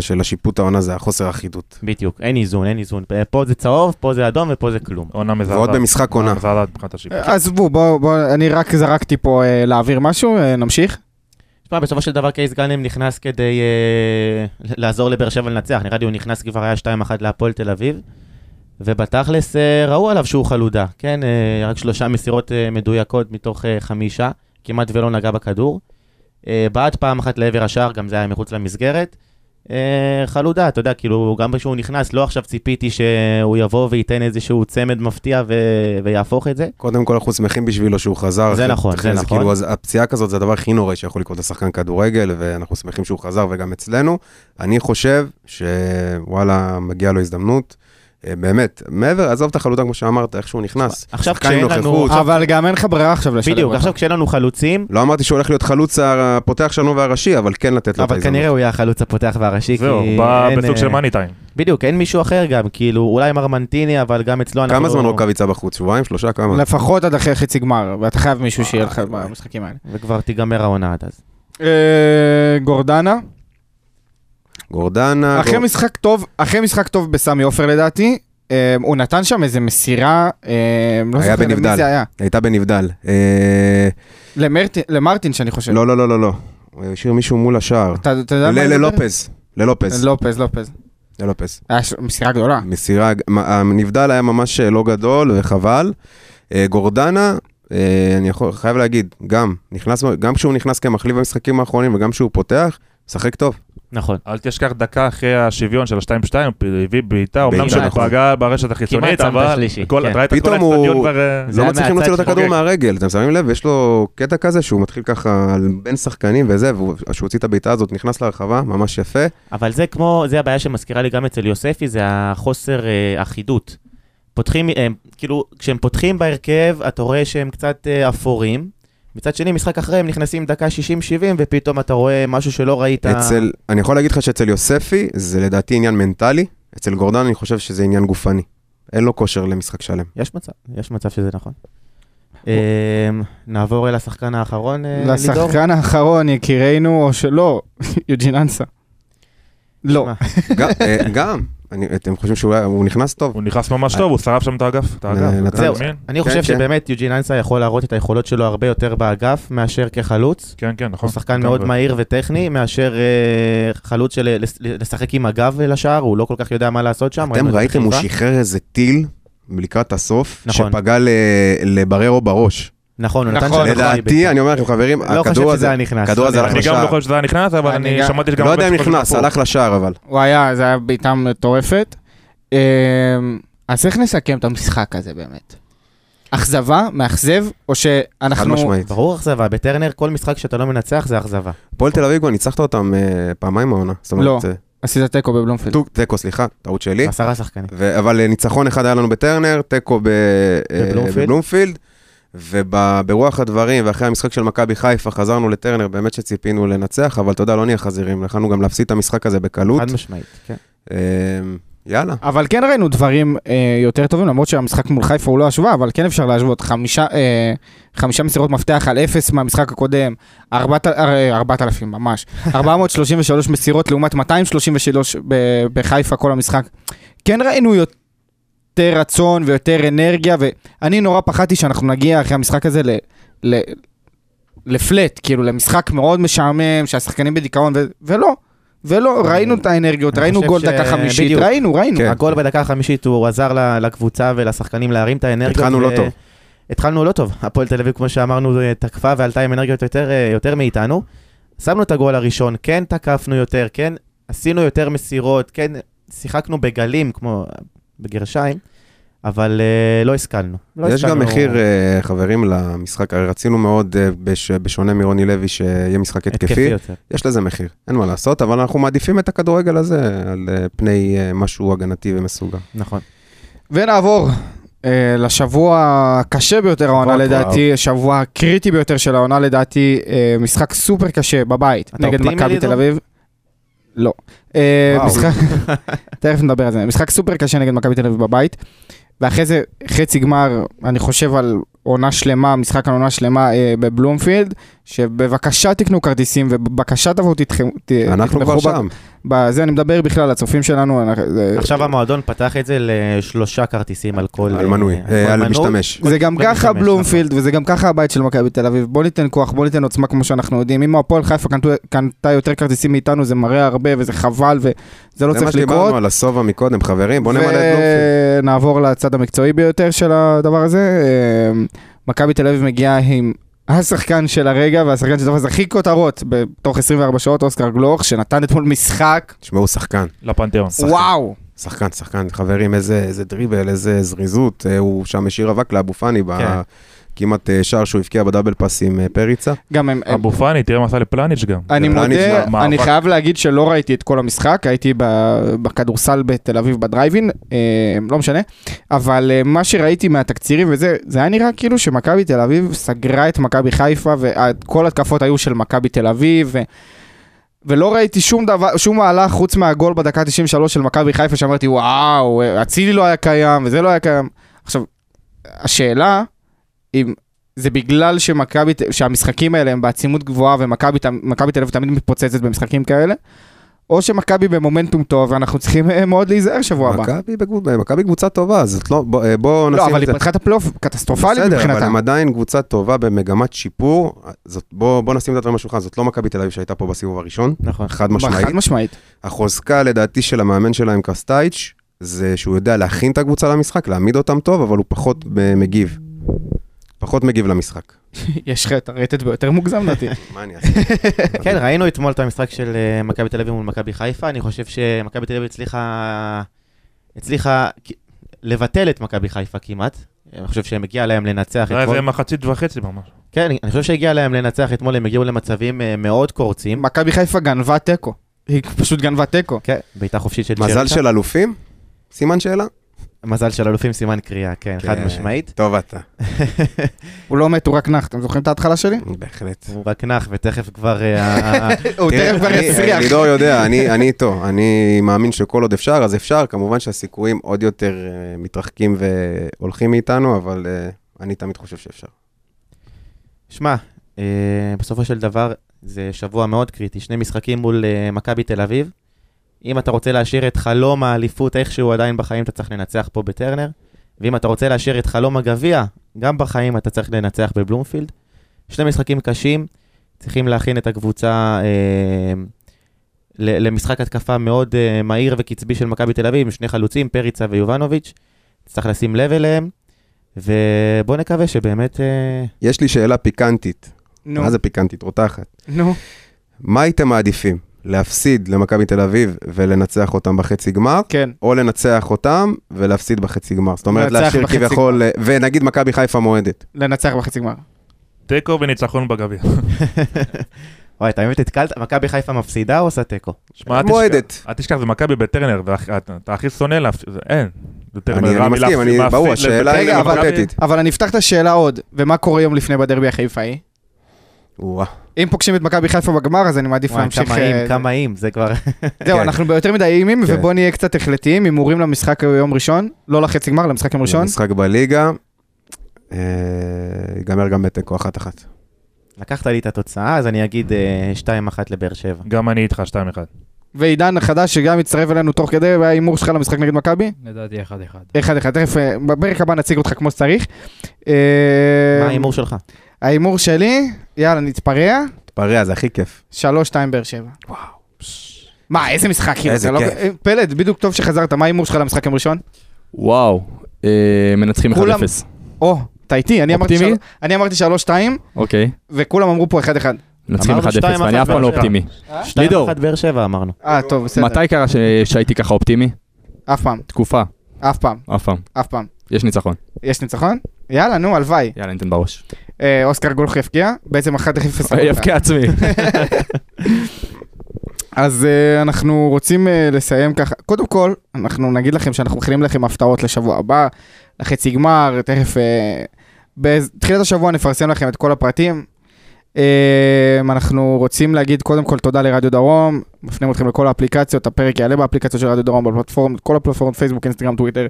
של השיפוט העונה זה החוסר אחידות. בדיוק, אין איזון, אין איזון. פה זה צהוב, פה זה אדום ופה זה כלום. עונה מזעזעת. ועוד במשחק עונה. מזעזעת מבחינת השיפוט. עזבו, בואו, בוא, אני רק זרקתי פה אה, להעביר משהו, אה, נמשיך. תשמע, בסופו של דבר קייס גאנם נכנס כדי אה, לעזור לבאר שבע לנצח. נראה לי הוא נכנס כבר היה 2-1 להפועל תל אביב. ובתכלס אה, ראו עליו שהוא חלודה, כן? אה, רק שלושה מסירות אה, מדויקות מתוך אה, חמישה, כמעט ולא נגע בכדור. אה, בעט פעם אחת לעבר השער, גם זה היה מחוץ למסגרת. אה, חלודה, אתה יודע, כאילו, גם כשהוא נכנס, לא עכשיו ציפיתי שהוא יבוא וייתן איזשהו צמד מפתיע ו... ויהפוך את זה. קודם כל אנחנו שמחים בשבילו שהוא חזר. זה נכון, אחרי זה נכון. כאילו, אז הפציעה כזאת זה הדבר הכי נורא שיכול לקרות לשחקן כדורגל, ואנחנו שמחים שהוא חזר וגם אצלנו. אני חושב שוואלה, מגיעה לו הזדמנות. אה, באמת, מעבר, עזוב את החלודה כמו שאמרת, איך שהוא נכנס. עכשיו כשאין לנו-. אבל גם אין לך ברירה עכשיו לשלב בדיוק. עכשיו כשאין לנו חלוצים, לא אמרתי שהוא הולך להיות חלוץ הפותח שלנו והראשי, אבל כן לתת לו את אבל ההזדמנות. כנראה הוא יהיה החלוץ הפותח והראשי, כי זהו, הוא בא אין, בסוג אה, של מאני טיים. בדיוק, אין מישהו אחר גם, כאילו, אולי מרמנטיני, אבל גם אצלו אנחנו... כמה זמן רוקאביצה בחוץ? שבועיים? שלושה? כמה? לפחות עד אחרי חצי גמר, ואתה חייב מישהו שיהיה לך במשחקים האלה. וכבר תיגמר העונה עד אז. אה, גורדנה, גורדנה. אחרי גור- משחק טוב, אחרי משחק טוב בסמי עופר לדעתי, אה, הוא נתן שם איזה מסירה, אה, לא זוכר למי. זה היה. הייתה בנבדל. אה, למרטין- למרטין שאני חושב. לא, לא, לא, לא, לא. הוא השאיר מישהו מול השער. אתה אתה יודע מה ל- אני מדבר? ללופז. ללופז. לופז, לופז. ללופז. היה ש- מסירה גדולה. מסירה, מה- הנבדל היה ממש אה, לא גדול וחבל. אה, גורדנה, אה, אני יכול, חייב להגיד, גם, נכנס, גם כשהוא נכנס כמחליף במשחקים האחרונים וגם כשהוא פותח, משחק טוב. נכון. אל תשכח דקה אחרי השוויון של ה-2-2, הוא הביא בעיטה, אמנם בעיטה, נכון. שפגע ברשת החיצונית, אבל... כן. פתאום הוא-. אה, לא מצליחים להוציא לו את הכדור. מהרגל, אתם שמים לב? יש לו קטע כזה שהוא מתחיל ככה על בין שחקנים וזה, והוא- הוציא את הבעיטה הזאת, נכנס לרחבה, ממש יפה. אבל זה כמו, זה הבעיה שמזכירה לי גם אצל יוספי, זה החוסר אה, אחידות. פותחים, אה, כאילו, כשהם פותחים בהרכב, אתה רואה שהם קצת אה, אפורים. מצד שני, משחק אחרי הם נכנסים דקה 60-70, ופתאום אתה רואה משהו שלא ראית. אצל, אני יכול להגיד לך שאצל יוספי, זה לדעתי עניין מנטלי, אצל גורדן אני חושב שזה עניין גופני. אין לו כושר למשחק שלם. יש מצב, יש מצב שזה נכון. אה, נעבור אל השחקן האחרון, אה, לידור. לשחקן האחרון, יקירנו, או שלא, <laughs> יוג'ין אנסה. לא. <laughs> גם, אה, אתם חושבים שהוא נכנס טוב? הוא נכנס ממש טוב, הוא שרף שם את האגף. זהו? אני כן, חושב כן. שבאמת יוג'ין אנסה יכול להראות את היכולות שלו הרבה יותר באגף מאשר כחלוץ. כן, כן, נכון. הוא שחקן. מאוד מהיר וטכני, מאשר אה, חלוץ של לס- לשחק עם הגב לשער, הוא לא כל כך יודע מה לעשות שם. אתם ראיתם, הוא. שחרר איזה טיל לקראת הסוף, נכון. שפגע ל- לבררו בראש. נכון, הוא נתן נכון, שם לדעתי, אני אומר לכם, חברים, לא חושב הכדור שזה הזה, היה נכנס. הכדור הזה לא הלך אני גם לשער. לא חושב שזה היה נכנס, אבל אני שמעתי שגם... לא יודע אם נכנס, הלך לשער אבל. הוא היה, זה היה בעיטה מטורפת. אה, אז איך נסכם את המשחק הזה באמת? אכזבה, מאכזב, או חד שאנחנו... משמעית. ברור אכזבה, בטרנר כל משחק שאתה לא מנצח זה אכזבה. הפועל תל אביב כבר ניצחת אותם אה, פעמיים העונה. לא. אה, עשית תיקו בבלומפילד. תיקו, סליחה, טעות שלי. עשרה שחקנים. אבל אה, ניצחון אחד היה לנו בטרנר, תיקו בבלומפילד. וברוח הדברים, ואחרי המשחק של מכבי חיפה, חזרנו לטרנר, באמת שציפינו לנצח, אבל אתה יודע, לא נהיה חזירים, יכלנו גם להפסיד את המשחק הזה בקלות. חד משמעית, כן. אה, יאללה. אבל כן ראינו דברים אה, יותר טובים, למרות שהמשחק מול חיפה הוא לא השוואה, אבל כן אפשר להשוות חמישה, אה, חמישה מסירות מפתח על אפס מהמשחק הקודם, ארבעת, אה, ארבעת אלפים ממש, <laughs> 433 מסירות לעומת 233 ב- בחיפה כל המשחק. כן ראינו יותר רצון ויותר אנרגיה, ואני נורא פחדתי שאנחנו נגיע אחרי המשחק הזה ל... ל לפלט, כאילו למשחק מאוד משעמם, שהשחקנים בדיכאון, ו- ולא, ולא, ראינו את האנרגיות, ראינו גול ש- דקה חמישית, בדיוק. ראינו, ראינו. כן. הגול בדקה החמישית הוא עזר ל- לקבוצה ולשחקנים להרים את האנרגיות. התחלנו לא ו- טוב. התחלנו לא טוב. הפועל תל אביב, כמו שאמרנו, תקפה ועלתה עם אנרגיות יותר, אה, יותר מאיתנו. שמנו את הגול הראשון, כן תקפנו יותר, כן עשינו יותר מסירות, כן שיחקנו בגלים, כמו בגרשיים, אבל אה, לא השכלנו. לא יש גם מחיר, אה, חברים, למשחק, הרי רצינו מאוד, אה, בש- בשונה מרוני לוי, שיהיה משחק התקפי. יותר. יש לזה מחיר, אין מה לעשות, אבל אנחנו מעדיפים את הכדורגל הזה על אה, פני אה, משהו הגנתי ומסוגר. נכון. ונעבור לשבוע הקשה ביותר העונה. לדעתי, השבוע הקריטי ביותר של העונה לדעתי, משחק סופר קשה בבית, אתה נגד מכבי? תל אביב. לא. אה. משחק, <laughs> תכף נדבר על זה, משחק סופר קשה נגד מכבי תל אביב בבית, ואחרי זה חצי גמר, אני חושב על עונה שלמה, משחק על עונה שלמה אה, בבלומפילד, שבבקשה תקנו כרטיסים ובבקשה תבואו תתחמו, ת- אנחנו תתמכו כבר שם. בזה אני מדבר בכלל, הצופים שלנו, עכשיו המועדון פתח את זה לשלושה כרטיסים על כל... על מנוי, אה, אה, על. משתמש. זה גם ככה בלומפילד, וזה גם ככה הבית של מכבי תל אביב. בוא ניתן כוח, בוא ניתן עוצמה כמו שאנחנו יודעים. אם הפועל חיפה קנתה יותר כרטיסים מאיתנו, זה מראה הרבה וזה חבל, וזה לא זה מה צריך שדיברנו לקרות. על הסובה מקודם, חברים, בוא נמלא את בלומפילד. ונעבור לצד המקצועי ביותר של הדבר הזה. אה, מכבי תל אביב מגיעה עם השחקן של הרגע, והשחקן של הדבר הכי כותרות בתוך 24 שעות, אוסקר גלוך, שנתן אתמול משחק, תשמעו, שחקן. לפנתיאון. וואו. שחקן, שחקן, חברים, איזה, איזה דריבל, איזה זריזות, אה, הוא שם השאיר אבק לאבו פאני, כן. כמעט אה, שער שהוא הבקיע ב double pass עם אה, פריצה. גם הם... אבו פאני, תראה מה עשה לפלניץ' גם. אני מודה. אני חייב להגיד שלא ראיתי את כל המשחק, הייתי בכדורסל בתל אביב בדרייבין, אה, לא משנה, אבל מה שראיתי מהתקצירים וזה, זה היה נראה כאילו שמכבי תל אביב סגרה את מכבי חיפה וכל התקפות היו של מכבי תל אביב. ו... ולא ראיתי שום דבר, שום מהלך חוץ מהגול בדקה 93 של מכבי חיפה שאמרתי וואו, אצילי לא היה קיים וזה לא היה קיים. עכשיו, השאלה, אם זה בגלל שמכבי, שהמשחקים האלה הם בעצימות גבוהה ומכבי תל אביב תמיד מתפוצצת במשחקים כאלה, או שמכבי במומנטום טוב ואנחנו צריכים אה, מאוד להיזהר שבוע הבא. מכבי קבוצה טובה, אז לא, בוא, אה, בוא נשים לא, אבל את זה. היא פתחה את הפלייאוף קטסטרופלית בסדר, אבל. הם עדיין קבוצה טובה במגמת שיפור. זאת, בוא, בוא נשים את הדברים על השולחן, זאת לא מכבי תל אביב שהייתה פה בסיבוב הראשון, נכון. חד משמעית. חד משמעית. החוזקה לדעתי של המאמן שלהם קרסטייץ', זה שהוא יודע להכין את הקבוצה למשחק, להעמיד אותם טוב, אבל הוא פחות אה, מגיב. פחות מגיב למשחק. <laughs> יש לך את הרטט ביותר מוגזם <laughs> לדעתי. מה אני אעשה? כן, ראינו אתמול את המשחק של אה, מכבי תל אביב מול מכבי חיפה, אני חושב שמכבי תל אביב הצליחה, הצליחה לבטל את מכבי חיפה כמעט. אני חושב שהגיע להם לנצח זה היה אתמול. איזה מחצית וחצי ממש. כן, אני חושב שהגיע להם לנצח אתמול, הם הגיעו למצבים אה, מאוד קורצים. מכבי חיפה גנבה תיקו. היא פשוט גנבה תיקו. כן, בעיטה חופשית של מזל. של אלופים? סימן שאלה? מזל של אלופים סימן קריאה, כן, חד כן. משמעית. טוב אתה. <laughs> הוא לא מת, הוא רק נח. אתם זוכרים את ההתחלה שלי? בהחלט. הוא רק נח, ותכף כבר... אה, <laughs> הוא תראה, תכף כבר אני- יסריח. לידור יודע, אני אני איתו, אני מאמין שכל עוד אפשר, אז אפשר, כמובן שהסיכויים עוד יותר אה, מתרחקים והולכים מאיתנו, אבל אה, אני תמיד חושב שאפשר. שמע, אה, בסופו של דבר זה שבוע מאוד קריטי, שני משחקים מול אה, מכבי תל אביב. אם אתה רוצה להשאיר את חלום האליפות איכשהו עדיין בחיים, אתה צריך לנצח פה בטרנר. ואם אתה רוצה להשאיר את חלום הגביע, גם בחיים אתה צריך לנצח בבלומפילד. שני משחקים קשים, צריכים להכין את הקבוצה אה, למשחק התקפה מאוד אה, מהיר וקצבי של מכבי תל אביב, עם שני חלוצים, פריצה ויובנוביץ'. צריך לשים לב אליהם, ובוא נקווה שבאמת... אה, יש לי שאלה פיקנטית. נו, מה זה פיקנטית? רותחת. נו. מה הייתם מעדיפים? להפסיד למכבי תל אביב ולנצח אותם בחצי גמר, כן. או לנצח אותם ולהפסיד בחצי גמר? זאת אומרת, להשאיר כביכול, אה, ונגיד מכבי חיפה מועדת. לנצח בחצי גמר. תיקו וניצחון בגביע. <laughs> וואי, אתה באמת התקלת? מכבי חיפה מפסידה או עושה תיקו? מועדת. אל תשכח, זה מכבי בטרנר, ואתה הכי שונא להפסיד, אין. אני מסכים, ברור, השאלה היא היפותטית. אבל אני אפתח את השאלה עוד, ומה קורה יום לפני בדרבי החיפאי? אם פוגשים את מכבי חיפה בגמר, אז אני מעדיף להמשיך... כמה איים, אה, כמה איים, זה כבר... זהו, כן. אנחנו ביותר מדי אימים, כן. ובוא נהיה קצת החלטיים, הימורים למשחק יום ראשון, לא לחצי גמר, למשחק יום ראשון. משחק בליגה, אה, ייגמר גם בתיקו אחת אחת. לקחת לי את התוצאה, אז אני אגיד אה, 2-1 לבאר שבע. גם אני איתך 2-1. ועידן החדש שגם הצטרף אלינו תוך כדי, וההימור שלך למשחק נגד מכבי? לדעתי אחד אחד. אחד אחד, תכף, אה, בפרק הבא נציג אותך כמו שצריך. אה, מה ההימור שלך? ההימור שלי, יאללה, נתפרע, תתפרע, זה הכי כיף. 3-2 באר שבע. וואו. מה, איזה משחק, כאילו, איזה לא- כיף. אה, פלד, בדיוק טוב שחזרת, מה ההימור שלך למשחק יום ראשון? וואו, אה, מנצחים 1-0. כולם- או, אתה איתי, אני אמרתי אופטימי? של- אני אמרתי 3-2, אוקיי, וכולם אמרו פה 1-1. מנצחים אמרנו 1-0, 2-1 ואני אף פעם לא. אופטימי. לידור. 2-1 באר שבע אמרנו. אה, טוב, בסדר. מתי קרה ש- שהייתי ככה אופטימי? אף פעם, תקופה, אף פעם, אף פעם. אף פעם. יש ניצחון. יש ניצחון? יאללה, נו, הלוואי. יאללה, ניתן בראש. אה, אוסקר גולח יפקיע, בעצם 1-0. יבקיע עצמי. <laughs> אז uh, אנחנו רוצים uh, לסיים ככה. קודם כל, אנחנו נגיד לכם שאנחנו מכינים לכם הפתעות לשבוע הבא, לחצי גמר, תכף... Uh, בתחילת השבוע נפרסם לכם את כל הפרטים. Uh, אנחנו רוצים להגיד קודם כל תודה לרדיו דרום, מפנים אתכם לכל האפליקציות, הפרק יעלה באפליקציות של רדיו דרום, בפלטפורמות, כל הפלטפורמות, פייסבוק, אינסטגרם, טוויטר.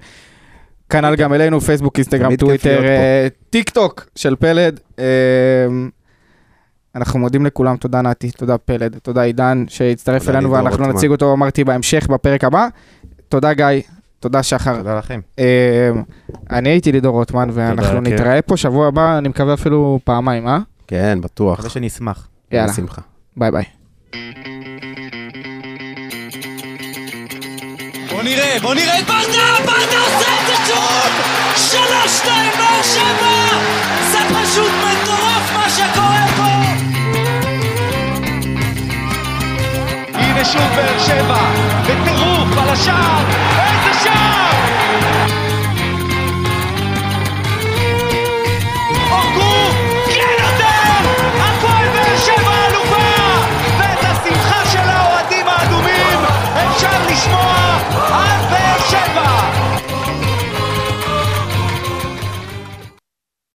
כנ"ל גם אלינו, פייסבוק, אינסטגרם, טוויטר. אה, טיק טוק של פלד. אה, אנחנו מודים לכולם, תודה נתי, תודה פלד, תודה עידן שהצטרף אלינו ואנחנו. נציג אותו, אמרתי, בהמשך, בפרק הבא. תודה גיא, תודה שחר. תודה לכם. אה, אני הייתי לידור רוטמן ואנחנו כן. נתראה פה שבוע הבא, אני מקווה אפילו פעמיים, אה? כן, בטוח. מקווה שנשמח. יאללה, בשמחה. ביי ביי. בוא נראה, בוא נראה את ברדה, ברדה עושה שוב! שלוש, שתיים, באר שבע! זה פשוט מטורף מה שקורה פה! הנה שוב באר שבע, בטירוף על השער, איזה שער!